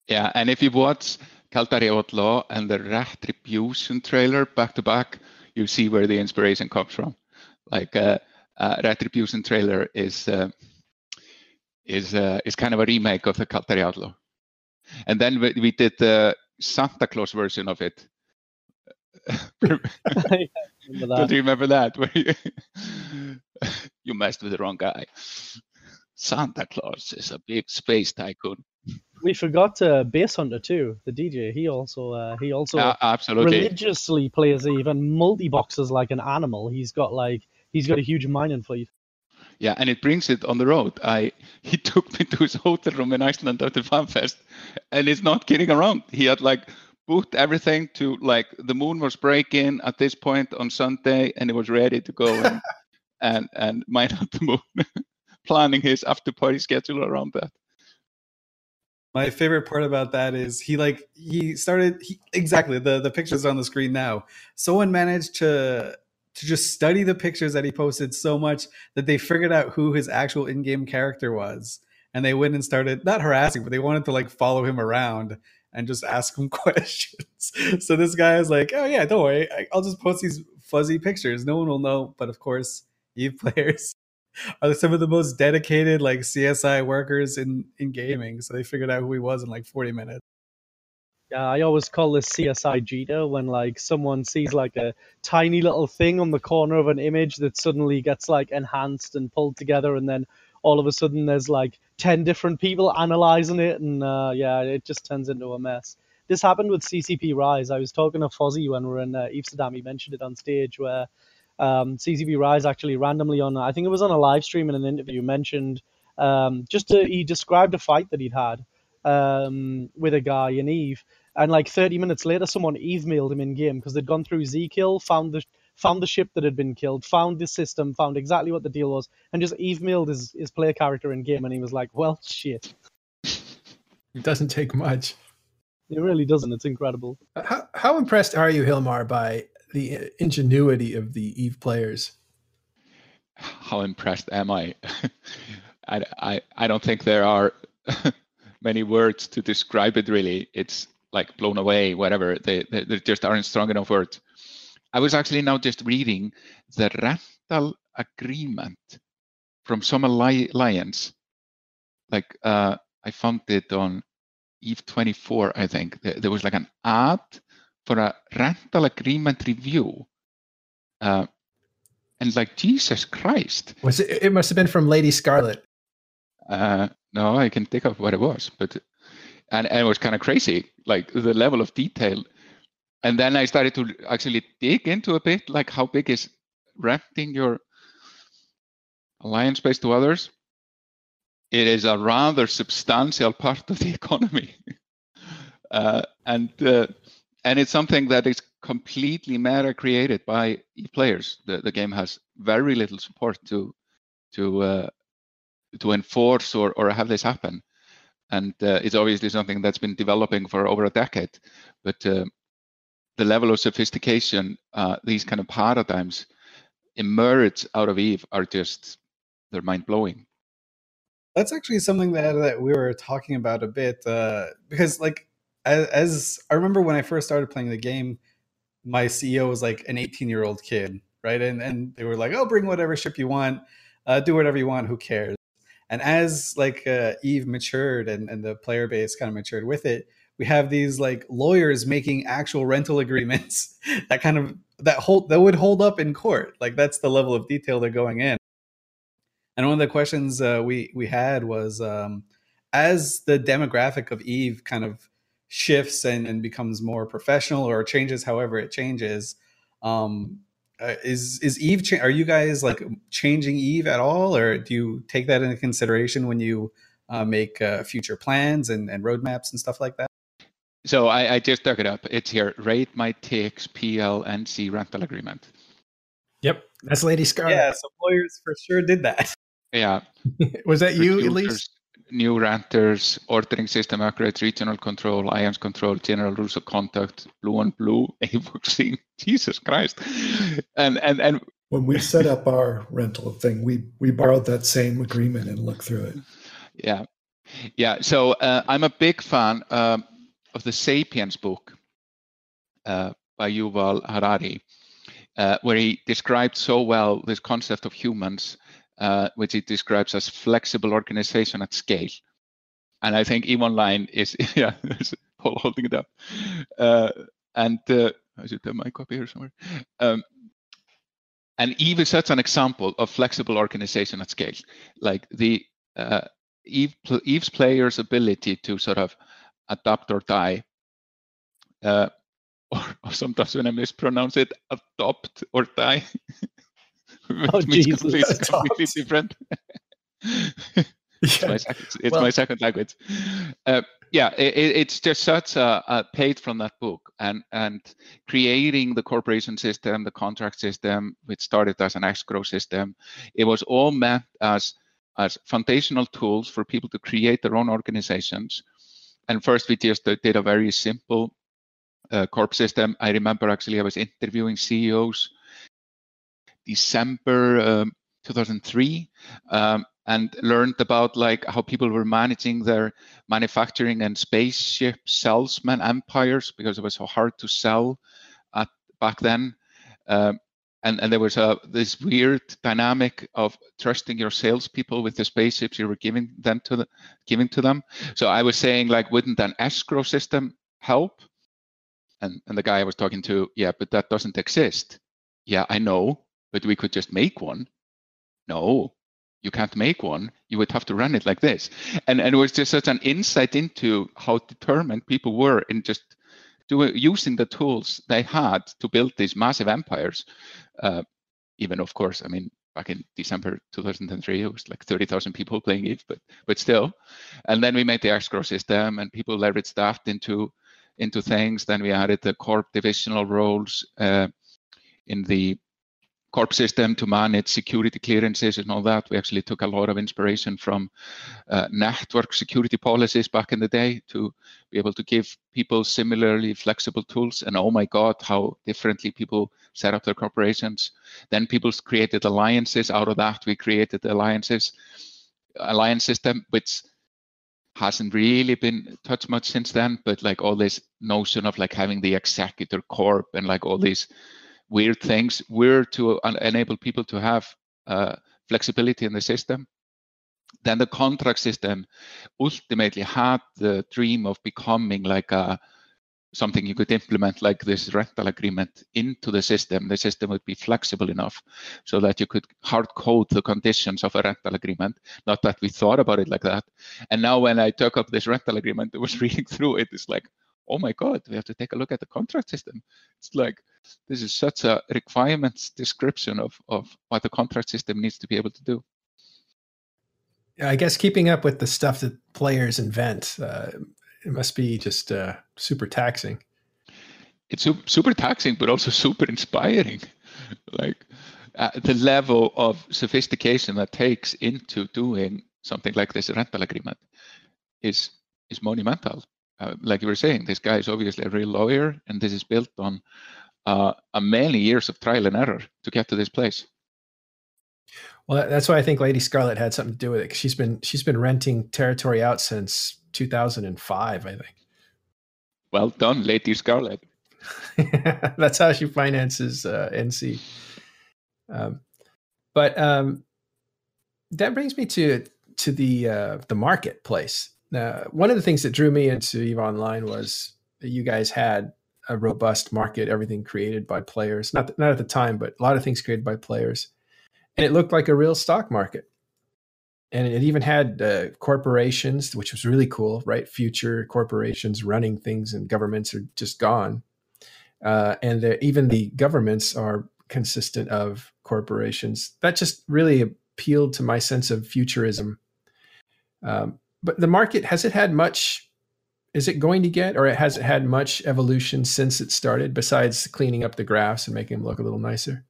Speaker 2: Yeah, and if you watch Caldari Outlaw and the Retribution trailer back to back, you see where the inspiration comes from. Like uh, uh, Retribution trailer is uh, is uh, is kind of a remake of the Caldari Outlaw, and then we, we did the Santa Claus version of it. Don't you remember that? You, you messed with the wrong guy. Santa Claus is a big space tycoon.
Speaker 5: We forgot uh, Basshunter too, the DJ. He also uh, he also
Speaker 2: uh, absolutely
Speaker 5: religiously plays even multi boxes like an animal. He's got like he's got a huge mining fleet.
Speaker 2: Yeah, and it brings it on the road. I he took me to his hotel room in Iceland after FanFest, and he's not kidding around. He had like booked everything to like the moon was breaking at this point on Sunday, and it was ready to go. And and and mine at the moon, planning his after party schedule around that.
Speaker 4: My favorite part about that is he like he started he, exactly the the pictures on the screen now. Someone managed to to just study the pictures that he posted so much that they figured out who his actual in-game character was and they went and started not harassing but they wanted to like follow him around and just ask him questions so this guy is like oh yeah don't worry i'll just post these fuzzy pictures no one will know but of course Eve players are some of the most dedicated like CSI workers in in gaming. So they figured out who he was in like 40 minutes.
Speaker 5: Yeah, I always call this CSI Jita when like someone sees like a tiny little thing on the corner of an image that suddenly gets like enhanced and pulled together, and then all of a sudden there's like ten different people analyzing it, and uh, yeah, it just turns into a mess. This happened with CCP Rise. I was talking to Fozzie when we were in uh, Amsterdam. He mentioned it on stage where um, CCP Rise actually randomly on, I think it was on a live stream in an interview, mentioned Um, just to, he described a fight that he'd had um, with a guy in Eve, and like 30 minutes later, someone Eve mailed him in game because they'd gone through Zkill, found the found the ship that had been killed, found the system, found exactly what the deal was, and just Eve mailed his, his player character in game, and he was like, "Well, shit."
Speaker 1: It doesn't take much.
Speaker 5: It really doesn't. It's incredible.
Speaker 1: How, how impressed are you, Hilmar, by the ingenuity of the Eve players?
Speaker 2: How impressed am I? I, I, I don't think there are many words to describe it really. It's like blown away, whatever. They, they, there just aren't strong enough words. I was actually now just reading the rental agreement from some alliance. Like uh, I found it on Eve 24, I think. There was like an ad for a rental agreement review. Uh, and like Jesus Christ.
Speaker 1: Was it? It must have been from Lady Scarlet.
Speaker 2: Uh, no, I can think of what it was, but and, and it was kind of crazy, like the level of detail. And then I started to actually dig into a bit, like how big is renting your alliance space to others? it is a rather substantial part of the economy. uh, and uh, and it's something that is completely meta created by players. The, the game has very little support to to uh, to enforce or, or have this happen. And uh, it's obviously something that's been developing for over a decade. But uh, the level of sophistication, uh, these kind of paradigms emerge out of Eve are just they're mind blowing
Speaker 4: that's actually something that, that we were talking about a bit uh, because like as, as, i remember when i first started playing the game my ceo was like an 18 year old kid right and and they were like oh bring whatever ship you want uh, do whatever you want who cares and as like uh, eve matured and, and the player base kind of matured with it we have these like lawyers making actual rental agreements that kind of that hold that would hold up in court like that's the level of detail they're going in and one of the questions uh, we we had was um, as the demographic of Eve kind of shifts and, and becomes more professional or changes, however it changes. Um, uh, is is Eve? Cha- are you guys like changing Eve at all, or do you take that into consideration when you uh, make uh, future plans and, and roadmaps and stuff like that?
Speaker 2: So I, I just dug it up. It's here. Rate my takes PLNC rental agreement.
Speaker 1: Yep, that's Lady Scarlet.
Speaker 4: Yeah, so lawyers for sure did that.
Speaker 2: Yeah.
Speaker 1: Was that you, Elise?
Speaker 2: New renters, ordering system upgrades, regional control, IAMS control, general rules of conduct, blue on blue, a AVOXing. Jesus Christ. And and and
Speaker 3: when we set up our rental thing, we we borrowed that same agreement and looked through it.
Speaker 2: Yeah. Yeah. So uh, I'm a big fan uh, of the Sapiens book uh, by Yuval Harari, uh, where he described so well this concept of humans uh, which it describes as flexible organization at scale. And I think EVE Online is, yeah, Paul holding it up. Uh, and uh, I should have my copy here somewhere. Um, and Eve is such an example of flexible organization at scale. Like the uh, Eve, Eve's player's ability to sort of adapt or die, uh, or, or, sometimes when I mispronounce it, adopt or die.
Speaker 5: oh, Jesus.
Speaker 2: completely, completely different. it's, my second, it's well, my second language. Uh, yeah, it, it's just such a, a page from that book, and and creating the corporation system, the contract system, which started as an escrow system, it was all meant as as foundational tools for people to create their own organizations. And first, we just did a very simple uh, corp system. I remember actually I was interviewing CEOs December um, 2003 um, and learned about like how people were managing their manufacturing and spaceship salesman empires because it was so hard to sell at back then. Um, and, and there was a this weird dynamic of trusting your salespeople with the spaceships you were giving them to the, giving to them. So I was saying like, wouldn't an escrow system help? And and the guy I was talking to, yeah, but that doesn't exist. Yeah, I know, but we could just make one. No, you can't make one. You would have to run it like this. And, and it was just such an insight into how determined people were in just doing, using the tools they had to build these massive empires. Uh, even, of course, I mean, back in December 2003. It was like 30,000 people playing EVE, but but still. And then we made the escrow system, and people leveraged that into into things. Then we added the corp divisional roles uh, in the corp system to manage security clearances and all that. We actually took a lot of inspiration from uh, network security policies back in the day to be able to give people similarly flexible tools. And oh my God, how differently people set up their corporations. Then people created alliances. Out of that, we created the alliances alliance system, which hasn't really been touched much since then. But like all this notion of like having the executor corp and like all these weird things were to enable people to have uh, flexibility in the system. Then the contract system ultimately had the dream of becoming like a something you could implement like this rental agreement into the system. The system would be flexible enough so that you could hard code the conditions of a rental agreement. Not that we thought about it like that. And now when I took up this rental agreement, I was reading through it, it's like, oh my God, we have to take a look at the contract system. It's like, this is such a requirements description of, of what the contract system needs to be able to do.
Speaker 1: Yeah, I guess keeping up with the stuff that players invent, uh, it must be just uh, super taxing.
Speaker 2: It's super taxing, but also super inspiring. like uh, the level of sophistication that takes into doing something like this rental agreement is is monumental. Uh, like you were saying, this guy is obviously a real lawyer, and this is built on uh, a many years of trial and error to get to this place.
Speaker 1: Well, that's why I think Lady Scarlet had something to do with it. Cause she's been she's been renting territory out since 2005, I think.
Speaker 2: Well done, Lady Scarlet.
Speaker 1: that's how she finances uh, NC. Um, but um, that brings me to to the uh, the marketplace. Now, one of the things that drew me into Eve Online was that you guys had a robust market, everything created by players. Not not at the time, but a lot of things created by players, and it looked like a real stock market. And it even had uh, corporations, which was really cool, right? Future corporations running things, and governments are just gone. Uh, and even the governments are consistent of corporations. That just really appealed to my sense of futurism. Um, but the market has it had much is it going to get, or it has it had much evolution since it started, besides cleaning up the graphs and making them look a little nicer?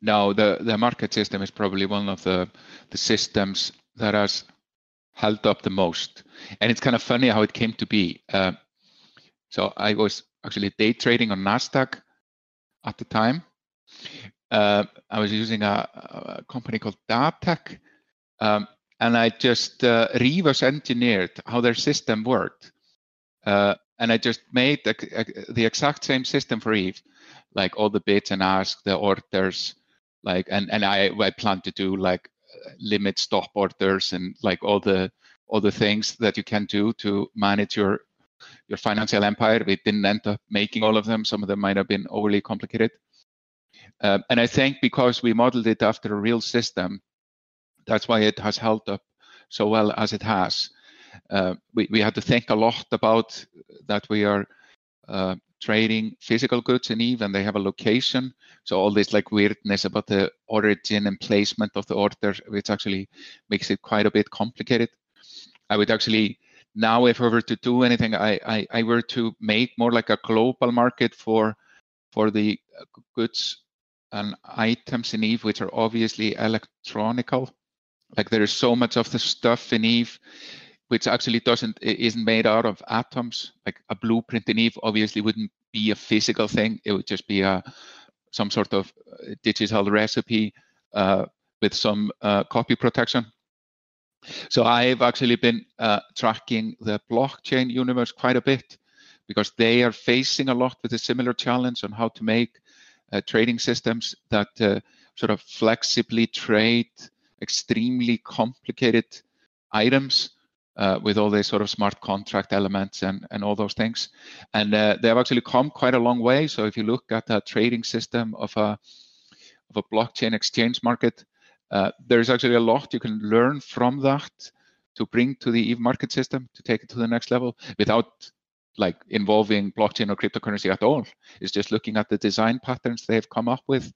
Speaker 2: No, the, the market system is probably one of the, the systems that has held up the most. And it's kind of funny how it came to be. Uh, so I was actually day trading on NASDAQ at the time. Uh, I was using a, a company called Datek. Um, and I just uh, reverse engineered how their system worked. Uh, and I just made the, the, exact same system for Eve, like all the bits and ask the orders, like and and I I plan to do like limit stop orders and like all the all the things that you can do to manage your your financial empire. We didn't end up making all of them. Some of them might have been overly complicated. Uh, and I think because we modeled it after a real system, that's why it has held up so well as it has. Uh, we, we had to think a lot about that we are uh, trading physical goods in Eve and they have a location. So all this like weirdness about the origin and placement of the order, which actually makes it quite a bit complicated. I would actually now, if I were to do anything, I, I, I were to make more like a global market for for the goods and items in Eve, which are obviously electronical. Like there is so much of the stuff in Eve which actually doesn't isn't made out of atoms. Like a blueprint in Eve obviously wouldn't be a physical thing. It would just be a some sort of uh, digital recipe uh, with some uh, copy protection. So I've actually been uh, tracking the blockchain universe quite a bit because they are facing a lot with a similar challenge on how to make uh, trading systems that uh, sort of flexibly trade extremely complicated items uh, with all these sort of smart contract elements and, and all those things. And uh, they have actually come quite a long way. So if you look at a trading system of a, of a blockchain exchange market, uh, there's actually a lot you can learn from that to bring to the EVE market system to take it to the next level without like involving blockchain or cryptocurrency at all. It's just looking at the design patterns they've come up with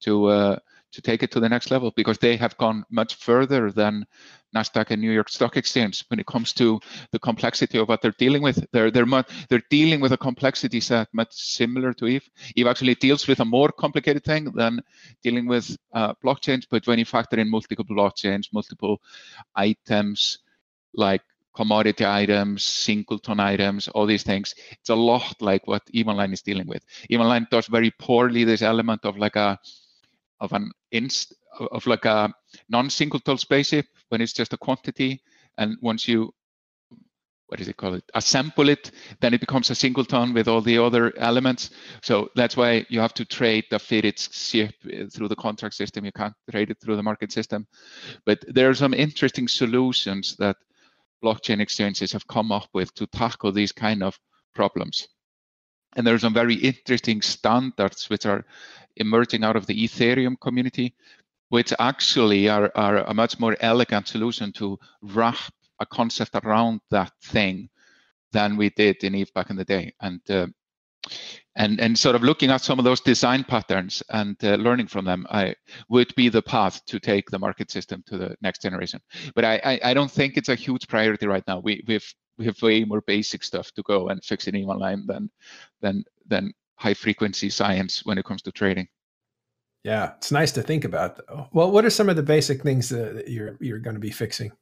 Speaker 2: to uh, to take it to the next level because they have gone much further than Nasdaq and New York Stock Exchange when it comes to the complexity of what they're dealing with. They're they're much, they're dealing with a complexity set much similar to Eve. Eve actually deals with a more complicated thing than dealing with uh, blockchains. But when you factor in multiple blockchains, multiple items like commodity items, singleton items, all these things. It's a lot like what Eve Online is dealing with. Eve Online does very poorly this element of like a of an inst of like a non-singleton spaceship when it's just a quantity, and once you what does it call it assemble it then it becomes a singleton with all the other elements. So that's why you have to trade the fitted ship uh, through the contract system. You can't trade it through the market system. But there are some interesting solutions that blockchain exchanges have come up with to tackle these kind of problems. And there are some very interesting standards which are emerging out of the Ethereum community, which actually are, are a much more elegant solution to wrap a concept around that thing than we did in Eve back in the day. And uh, and and sort of looking at some of those design patterns and uh, learning from them I, would be the path to take the market system to the next generation but I, I, I don't think it's a huge priority right now we we've we have way more basic stuff to go and fix in online than than than high frequency science when it comes to trading.
Speaker 1: Yeah it's nice to think about though. Well what are some of the basic things that you're you're going to be fixing?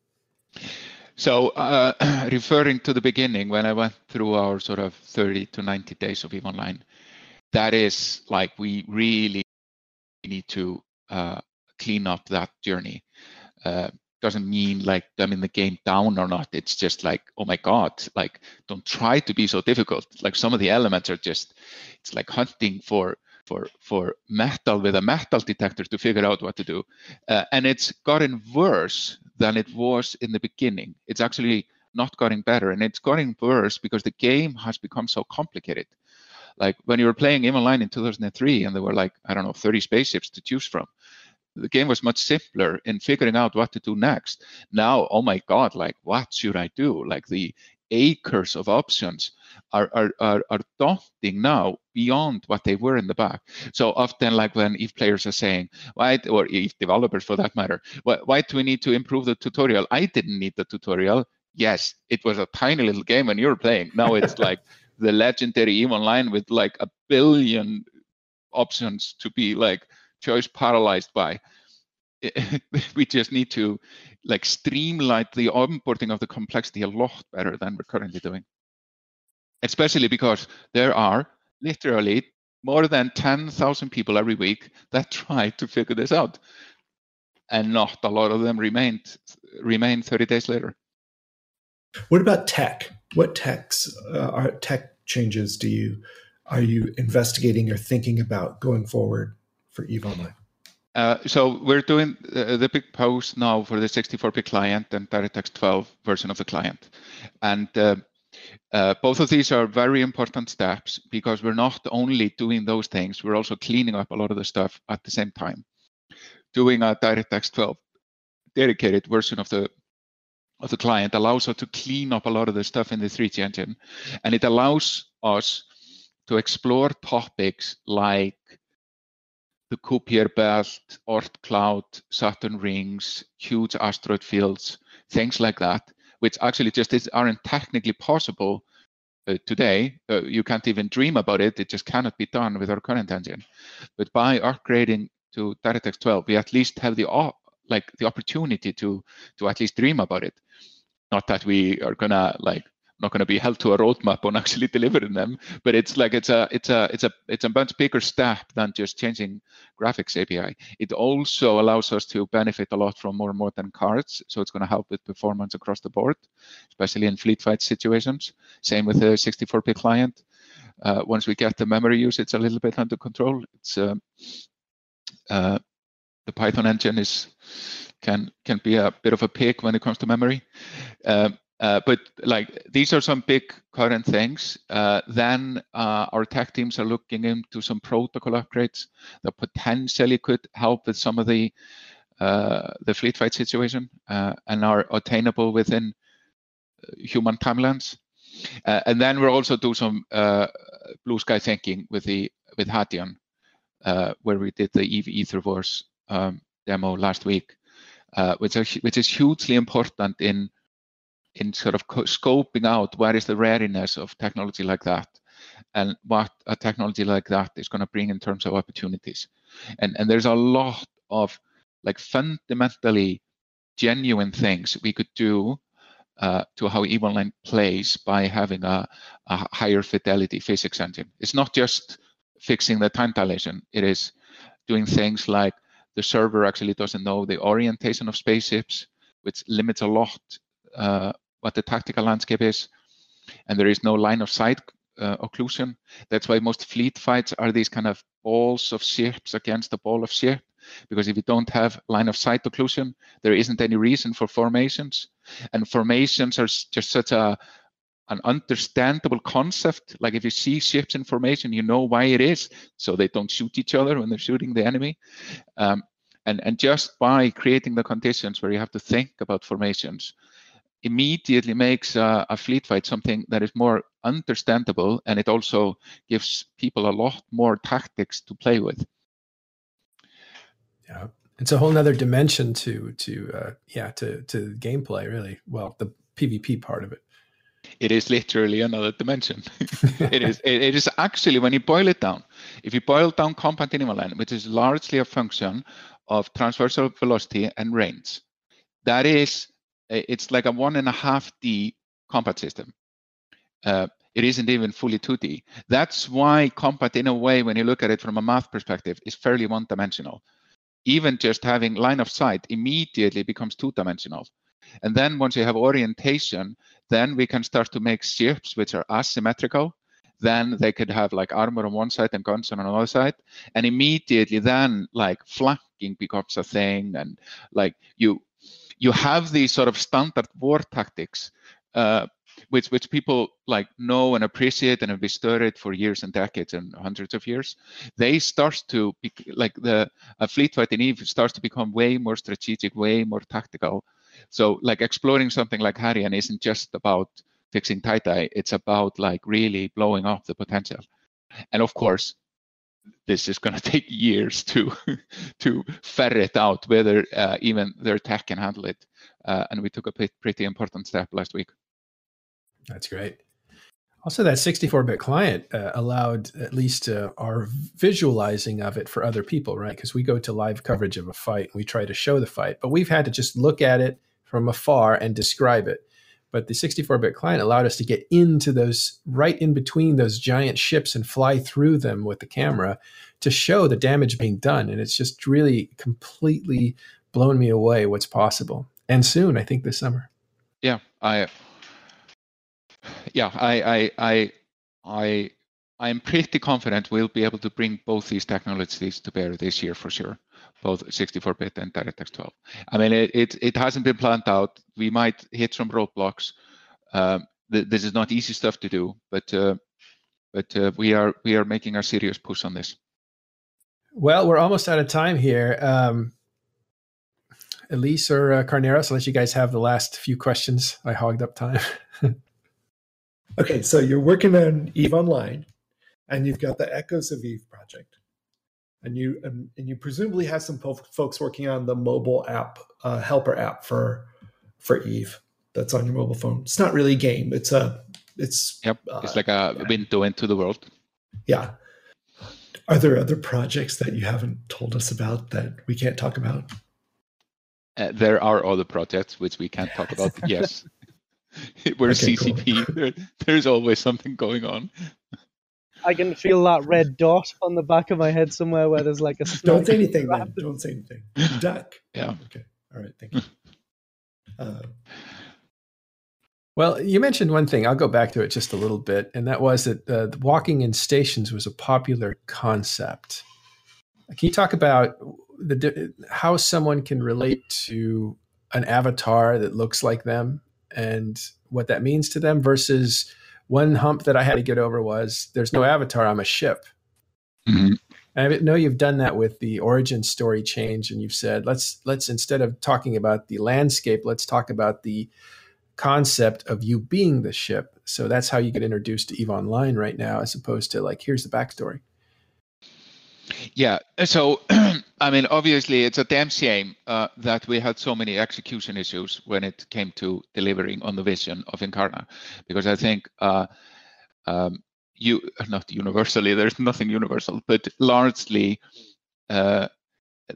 Speaker 2: So uh, referring to the beginning, when I went through our sort of 30 to 90 days of EVE Online, that is like we really need to uh, clean up that journey. Uh, doesn't mean like dumbing the game down or not. It's just like, oh my God, like don't try to be so difficult. Like some of the elements are just, it's like hunting for for for metal with a metal detector to figure out what to do, uh, and it's gotten worse than it was in the beginning. It's actually not getting better, and it's getting worse because the game has become so complicated. Like when you were playing Online in 2003, and there were like I don't know 30 spaceships to choose from. The game was much simpler in figuring out what to do next. Now, oh my God, like what should I do? Like the acres of options are, are, are, are daunting now beyond what they were in the back. So often, like when if players are saying, why, or if developers for that matter, why, why do we need to improve the tutorial? I didn't need the tutorial. Yes, it was a tiny little game when you were playing. Now it's like the legendary EVE Online with like a billion options to be like choice paralyzed by. we just need to like streamline the onboarding of the complexity a lot better than we're currently doing. Especially because there are literally more than 10,000 people every week that try to figure this out. And not a lot of them remained remain 30 days later.
Speaker 3: What about tech? What techs uh, are tech changes do you are you investigating or thinking about going forward for Eve Online?
Speaker 2: Uh, so we're doing the, the, big post now for the 64-bit client and DirectX 12 version of the client. And uh, uh, both of these are very important steps because we're not only doing those things, we're also cleaning up a lot of the stuff at the same time. Doing a DirectX 12 dedicated version of the of the client allows us to clean up a lot of the stuff in the 3G engine. And it allows us to explore topics like the Kuiper belt, Oort cloud, Saturn rings, huge asteroid fields, things like that, which actually just is, aren't technically possible uh, today. Uh, you can't even dream about it. It just cannot be done with our current engine. But by upgrading to DirectX 12, we at least have the like the opportunity to to at least dream about it. Not that we are gonna like not going to be held to a roadmap on actually delivering them but it's like it's a it's a it's a it's a much bigger step than just changing graphics api it also allows us to benefit a lot from more modern cards so it's going to help with performance across the board especially in fleet fight situations. Same with the 64-bit client. Uh, once we get the memory usage a little bit under control. It's uh, uh, the python engine is can can be a bit of a pig when it comes to memory. Um, uh, but like these are some big current things. Uh, then uh, our tech teams are looking into some protocol upgrades that potentially could help with some of the uh, the fleet fight situation uh, and are attainable within human timelines. and then we'll also do some blue sky thinking with the with Hadean, where we did the Eve Etherverse um, demo last week, uh, which, are, which is hugely important in in sort of scoping out where is the rariness of technology like that and what a technology like that is going to bring in terms of opportunities. And, and there's a lot of like fundamentally genuine things we could do uh, to how EVE plays by having a, a, higher fidelity physics engine. It's not just fixing the time dilation. It is doing things like the server actually doesn't know the orientation of spaceships, which limits a lot uh, what the tactical landscape is. And there is no line of sight uh, occlusion. That's why most fleet fights are these kind of balls of ships against a ball of ship. Because if you don't have line of sight occlusion, there isn't any reason for formations. And formations are just such a an understandable concept. Like if you see ships in formation, you know why it is, so they don't shoot each other when they're shooting the enemy. Um, and and just by creating the conditions where you have to think about formations, immediately makes a, a fleet fight something that is more understandable, and it also gives people a lot more tactics to play with.
Speaker 1: Yeah, it's a whole nother dimension to to uh, yeah to to gameplay. Really, well, the PvP part of it
Speaker 2: it is literally another dimension. it is it, it is actually when you boil it down, if you boil down combat in line, which is largely a function of transversal velocity and range, that is it's like a one and a half D combat system. Uh, it isn't even fully 2D. That's why combat, in a way, when you look at it from a math perspective, is fairly one-dimensional. Even just having line of sight immediately becomes two-dimensional. And then once you have orientation, then we can start to make ships which are asymmetrical. Then they could have like armor on one side and guns on another side. And immediately then like flanking becomes a thing. And like you you have these sort of standard war tactics uh, which which people like know and appreciate and have studied for years and decades and hundreds of years, they start to be, like the a fleet fight in Eve starts to become way more strategic, way more tactical, so like exploring something like Hadean isn't just about fixing TiDi, it's about like really blowing up the potential. And of course, this is going to take years to to ferret out whether uh, even their tech can handle it. Uh, and we took a pretty important step last week.
Speaker 1: That's great. Also, that 64-bit client uh, allowed at least uh, our visualizing of it for other people, right? Because we go to live coverage of a fight and we try to show the fight, but we've had to just look at it from afar and describe it. But the 64-bit client allowed us to get into those right in between those giant ships and fly through them with the camera to show the damage being done. And it's just really completely blown me away what's possible. And soon, I think this summer.
Speaker 2: Yeah, I yeah, I, I, I, I, I'm pretty confident we'll be able to bring both these technologies to bear this year for sure, both 64-bit and DirectX 12. I mean, it, it, it hasn't been planned out. We might hit some roadblocks. Um, th this is not easy stuff to do, but uh, but uh, we are we are making a serious push on this.
Speaker 1: Well, we're almost out of time here. Um, Elise or uh, Carneros, I'll let you guys have the last few questions. I hogged up time.
Speaker 3: Okay, so you're working on Eve Online, and you've got the Echoes of Eve project, and you and, and you presumably have some po- folks working on the mobile app uh, helper app for for Eve that's on your mobile phone. It's not really a game. It's a it's
Speaker 2: yep. Uh, it's like a yeah. window into the world.
Speaker 3: Yeah. Are there other projects that you haven't told us about that we can't talk about?
Speaker 2: Uh, there are other projects which we can't talk about. yes. We're okay, CCP. Cool. There, there's always something going on.
Speaker 5: I can feel that red dot on the back of my head somewhere where there's like a.
Speaker 3: Don't say anything, man. Don't say anything. Duck.
Speaker 2: Yeah.
Speaker 3: Okay. All right. Thank you. Uh,
Speaker 1: well, you mentioned one thing. I'll go back to it just a little bit, and that was that uh, walking in stations was a popular concept. Can you talk about the how someone can relate to an avatar that looks like them and what that means to them versus one hump that I had to get over was there's no avatar, I'm a ship. Mm-hmm. I know you've done that with the origin story change, and you've said let's let's instead of talking about the landscape, let's talk about the concept of you being the ship. So that's how you get introduced to Eve Online right now, as opposed to like here's the backstory.
Speaker 2: Yeah. So I mean, obviously, it's a damn shame uh, that we had so many execution issues when it came to delivering on the vision of Incarna, because I think uh, um, you not universally, there's nothing universal, but largely uh,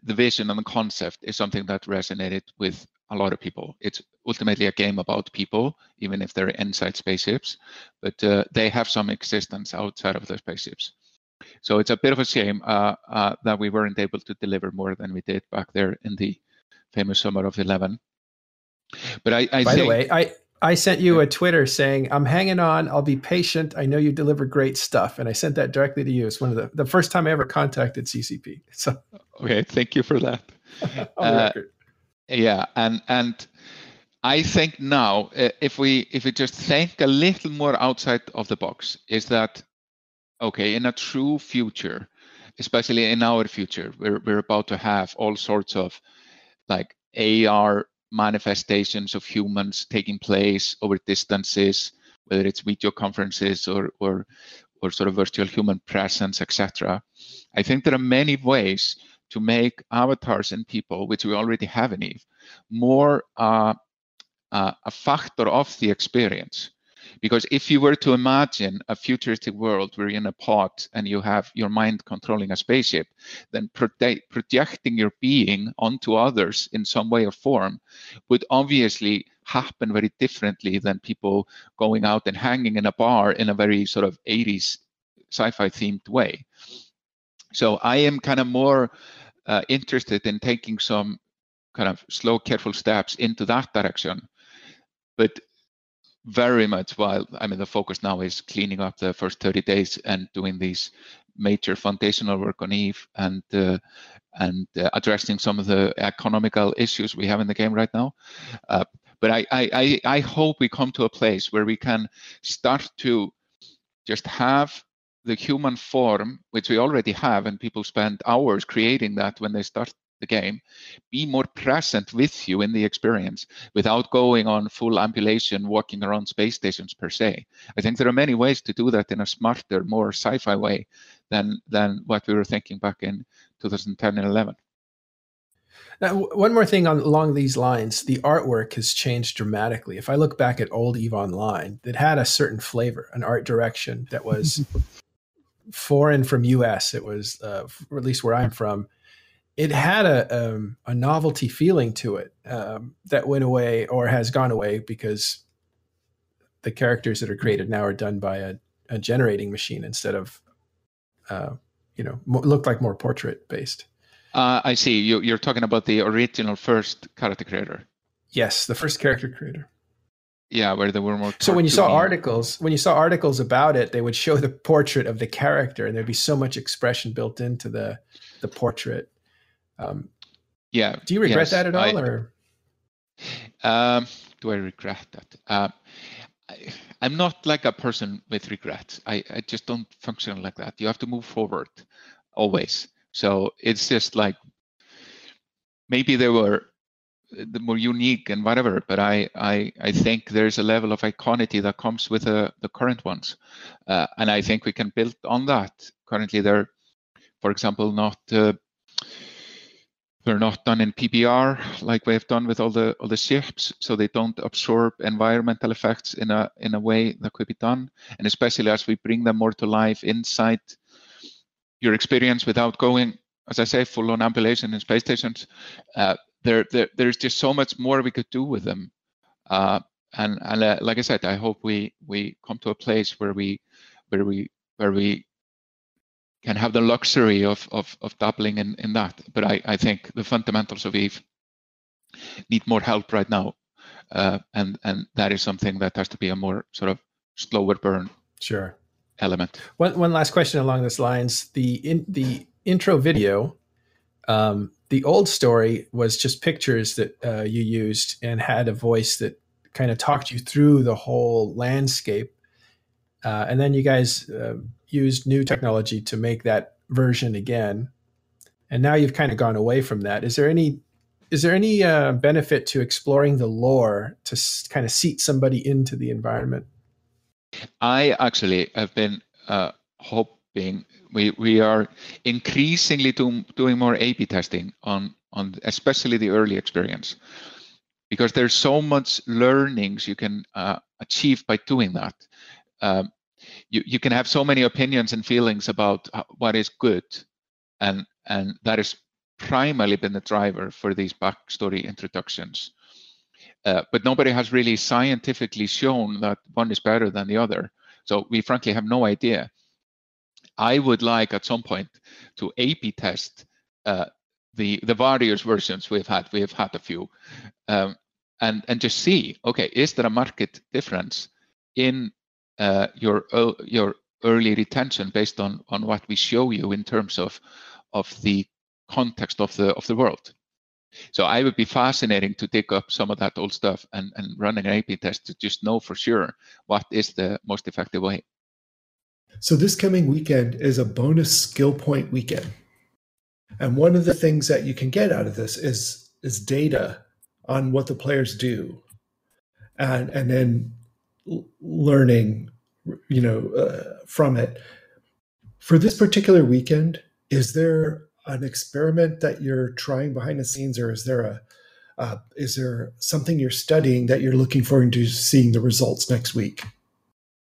Speaker 2: the vision and the concept is something that resonated with a lot of people. It's ultimately a game about people, even if they're inside spaceships, but uh, they have some existence outside of the spaceships. So it's a bit of a shame uh, uh, that we weren't able to deliver more than we did back there in the famous summer of 11. But I, I
Speaker 1: by
Speaker 2: think,
Speaker 1: the way, I I sent you a Twitter saying I'm hanging on. I'll be patient. I know you deliver great stuff, and I sent that directly to you. It's one of the the first time I ever contacted CCP. So
Speaker 2: okay, thank you for that. uh, yeah, and and I think now uh, if we if we just think a little more outside of the box, is that okay in a true future, especially in our future, we're we're about to have all sorts of like AR manifestations of humans taking place over distances, whether it's video conferences or or or sort of virtual human presence, etc. I think there are many ways to make avatars and people, which we already have in Eve, more uh, uh, a factor of the experience. Because if you were to imagine a futuristic world where you're in a pod and you have your mind controlling a spaceship, then projecting your being onto others in some way or form would obviously happen very differently than people going out and hanging in a bar in a very sort of 80s sci-fi themed way. So I am kind of more uh, interested in taking some kind of slow, careful steps into that direction. But very much while I mean the focus now is cleaning up the first 30 days and doing these major foundational work on Eve and uh, and uh, addressing some of the economical issues we have in the game right now. Uh, but I, I I hope we come to a place where we can start to just have the human form, which we already have, and people spend hours creating that when they start the game, be more present with you in the experience without going on full ambulation, walking around space stations per se. I think there are many ways to do that in a smarter, more sci-fi way than than what we were thinking back in 2010 and 11.
Speaker 1: Now, one more thing on, along these lines, the artwork has changed dramatically. If I look back at old Eve Online, it had a certain flavor, an art direction that was foreign from US. It was, uh, at least where I'm from, it had a um, a novelty feeling to it um, that went away or has gone away because the characters that are created now are done by a, a generating machine instead of uh, you know look like more portrait based.
Speaker 2: Uh, I see. You, you're talking about the original first character creator.
Speaker 1: Yes, the first character creator.
Speaker 2: Yeah, where there were more.
Speaker 1: So when you saw articles, when you saw articles about it, they would show the portrait of the character, and there'd be so much expression built into the the portrait um,
Speaker 2: yeah.
Speaker 1: Do you regret
Speaker 2: yes,
Speaker 1: that at all,
Speaker 2: I,
Speaker 1: or?
Speaker 2: Um, do I regret that? Uh, I, am not like a person with regrets. I, I just don't function like that. You have to move forward always. So it's just like maybe they were the more unique and whatever, but I, I, I think there's a level of iconity that comes with uh, the current ones. Uh, and I think we can build on that. Currently, they're, for example, not uh, they're not done in PBR like we have done with all the all the ships, so they don't absorb environmental effects in a in a way that could be done. And especially as we bring them more to life inside your experience without going, as I say, full on ambulation in space stations, uh, there, there there's just so much more we could do with them. Uh, and and uh, like I said, I hope we we come to a place where we where we where we can have the luxury of of, of dabbling in, in that. But I, I think the fundamentals of Eve need more help right now. Uh, and and that is something that has to be a more sort of slower burn
Speaker 1: sure
Speaker 2: element.
Speaker 1: One one last question along this lines. The in the intro video, um, the old story was just pictures that uh, you used and had a voice that kind of talked you through the whole landscape. Uh, and then you guys uh, used new technology to make that version again, and now you've kind of gone away from that. Is there any is there any uh, benefit to exploring the lore to s- kind of seat somebody into the environment?
Speaker 2: I actually have been uh, hoping we we are increasingly do, doing more A/B testing on on especially the early experience because there's so much learnings you can uh, achieve by doing that. Um, you you can have so many opinions and feelings about what is good, and and that has primarily been the driver for these backstory introductions. Uh, but nobody has really scientifically shown that one is better than the other. So we frankly have no idea. I would like at some point to A/B test uh, the the various versions we've had. We have had a few, um, and and just see. Okay, is there a market difference in uh, your uh, your early retention based on on what we show you in terms of of the context of the of the world? So I would be fascinating to dig up some of that old stuff and, and run an A/B test to just know for sure what is the most effective way.
Speaker 3: So this coming weekend is a bonus skill point weekend. And one of the things that you can get out of this is is data on what the players do. And and then learning you know uh, from it. For this particular weekend, is there an experiment that you're trying behind the scenes, or is there a uh, is there something you're studying that you're looking forward to seeing the results next week?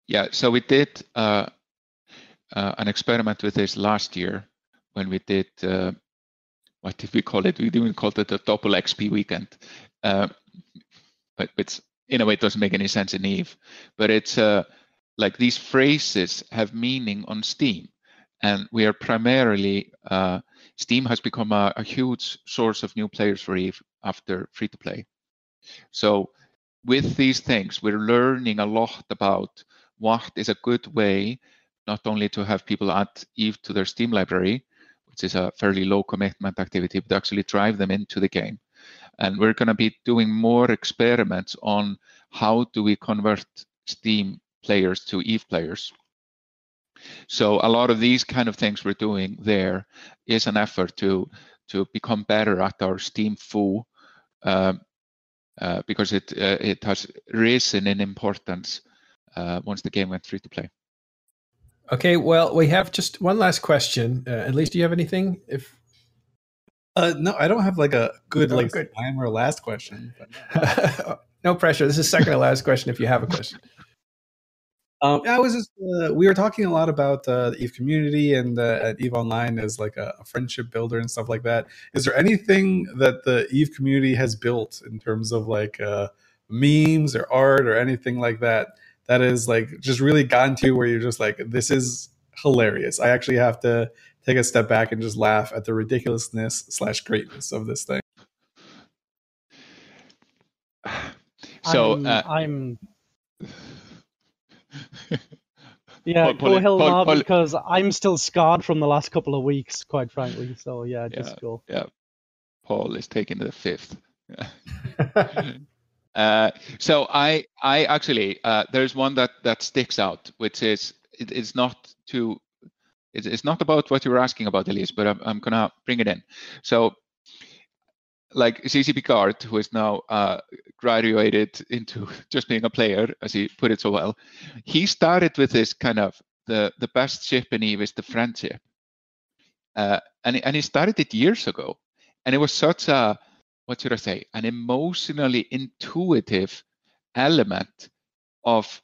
Speaker 2: Yeah, so we did uh, uh, an experiment with this last year when we did uh, what did we call it? We didn't call it the double XP weekend, uh, but it's in a way it doesn't make any sense in Eve. But it's uh, like these phrases have meaning on Steam, and we are primarily Steam has become a, a huge source of new players for Eve after free to play. So with these things, we're learning a lot about what is a good way not only to have people add Eve to their Steam library, which is a fairly low commitment activity, but actually drive them into the game. And we're going to be doing more experiments on how do we convert Steam players to Eve players. So a lot of these kind of things we're doing there is an effort to to become better at our Steam foo, uh, uh, because it uh, it has risen in importance uh, once the game went free to play.
Speaker 1: Okay, well, we have just one last question. Uh, at least, do you have anything? If
Speaker 4: uh, no, I don't have like a good oh, like good. time or last question.
Speaker 1: no pressure. This is second to last question. If you have a question.
Speaker 4: Um, I was just uh, we were talking a lot about uh, the Eve community and uh, Eve Online as like a, a, friendship builder and stuff like that. Is there anything that the Eve community has built in terms of like uh, memes or art or anything like that that is like just really gotten to where you're just like this is hilarious. I actually have to take a step back and just laugh at the ridiculousness slash greatness of this thing.
Speaker 2: So
Speaker 5: I'm, uh, I'm yeah, pull, go pull, pull, because I'm still scarred from the last couple of weeks, quite frankly. So yeah, just
Speaker 2: yeah,
Speaker 5: go.
Speaker 2: Yeah, Paul is taking the fifth. uh, so I, I actually, uh, there's one that that sticks out, which is it, it's not too, it's, it's not about what you were asking about, Elise, but I'm, I'm gonna bring it in. So like CCP Guard, who is now uh, graduated into just being a player, as he put it so well, he started with this kind of the the best ship in Eve is the friendship, uh, and and he started it years ago, and it was such a what should I say an emotionally intuitive element of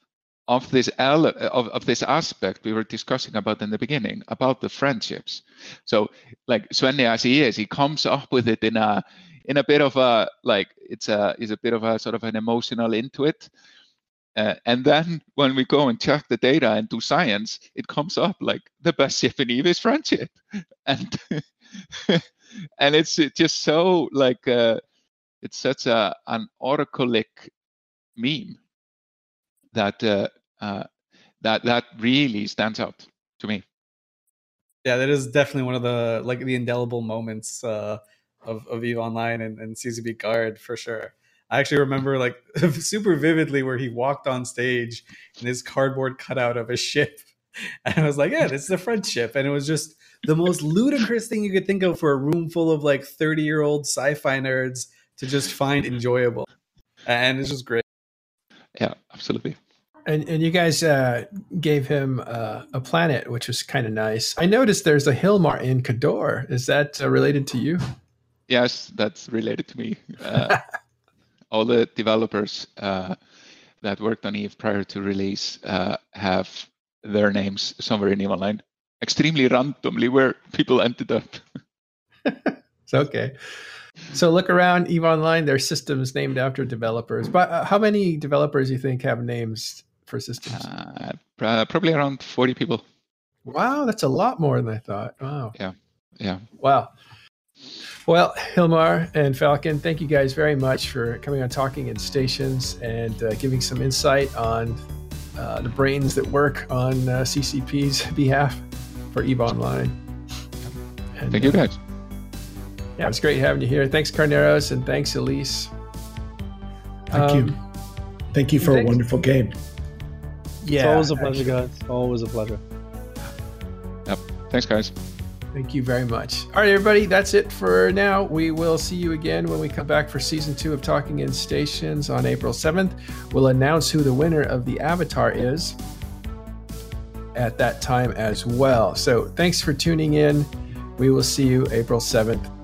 Speaker 2: of this of, of this aspect we were discussing about in the beginning about the friendships. So like Svenny as he is, he comes up with it in a in a bit of a like it's a is a bit of a sort of an emotional intuit. Uh, and then when we go and check the data and do science, it comes up like the best ship in Eve is friendship, and and it's just so like uh, it's such a an oracleic meme that uh, uh, that that really stands out to me.
Speaker 4: Yeah, that is definitely one of the like the indelible moments uh, of, of Eve Online and, and CCP Guard for sure. I actually remember like super vividly where he walked on stage in his cardboard cutout of a ship. And I was like, yeah, this is a French ship. And it was just the most ludicrous thing you could think of for a room full of like 30 year old sci fi nerds to just find enjoyable. And it's just great.
Speaker 2: Yeah, absolutely.
Speaker 1: And, and you guys uh, gave him uh, a planet, which was kind of nice. I noticed there's a Hilmar in Khador. Is that uh, related to you?
Speaker 2: Yes, that's related to me. Uh, all the developers uh, that worked on Eve prior to release uh, have their names somewhere in Eve Online. Extremely randomly where people ended up.
Speaker 1: it's okay. So look around Eve Online. There's systems named after developers. But uh, how many developers do you think have names for systems?
Speaker 2: Uh, probably around 40 people.
Speaker 1: Wow, that's a lot more than I thought. Wow.
Speaker 2: Yeah. Yeah.
Speaker 1: Wow. Well, Hilmar and Falcon, thank you guys very much for coming on Talking in Stations and uh, giving some insight on uh, the brains that work on uh, CCP's behalf for EVE Online.
Speaker 2: And, thank you guys.
Speaker 1: Yeah, it's great having you here. Thanks, Carneros, and thanks, Elise.
Speaker 3: Thank um, you. Thank you for thanks. a wonderful game.
Speaker 5: Yeah, it's always a pleasure, guys. Always a pleasure.
Speaker 2: Yep. Thanks, guys.
Speaker 1: Thank you very much. All right, everybody, that's it for now. We will see you again when we come back for season two of Talking in Stations on April 7th. We'll announce who the winner of the Avatar is at that time as well. So thanks for tuning in. We will see you April 7th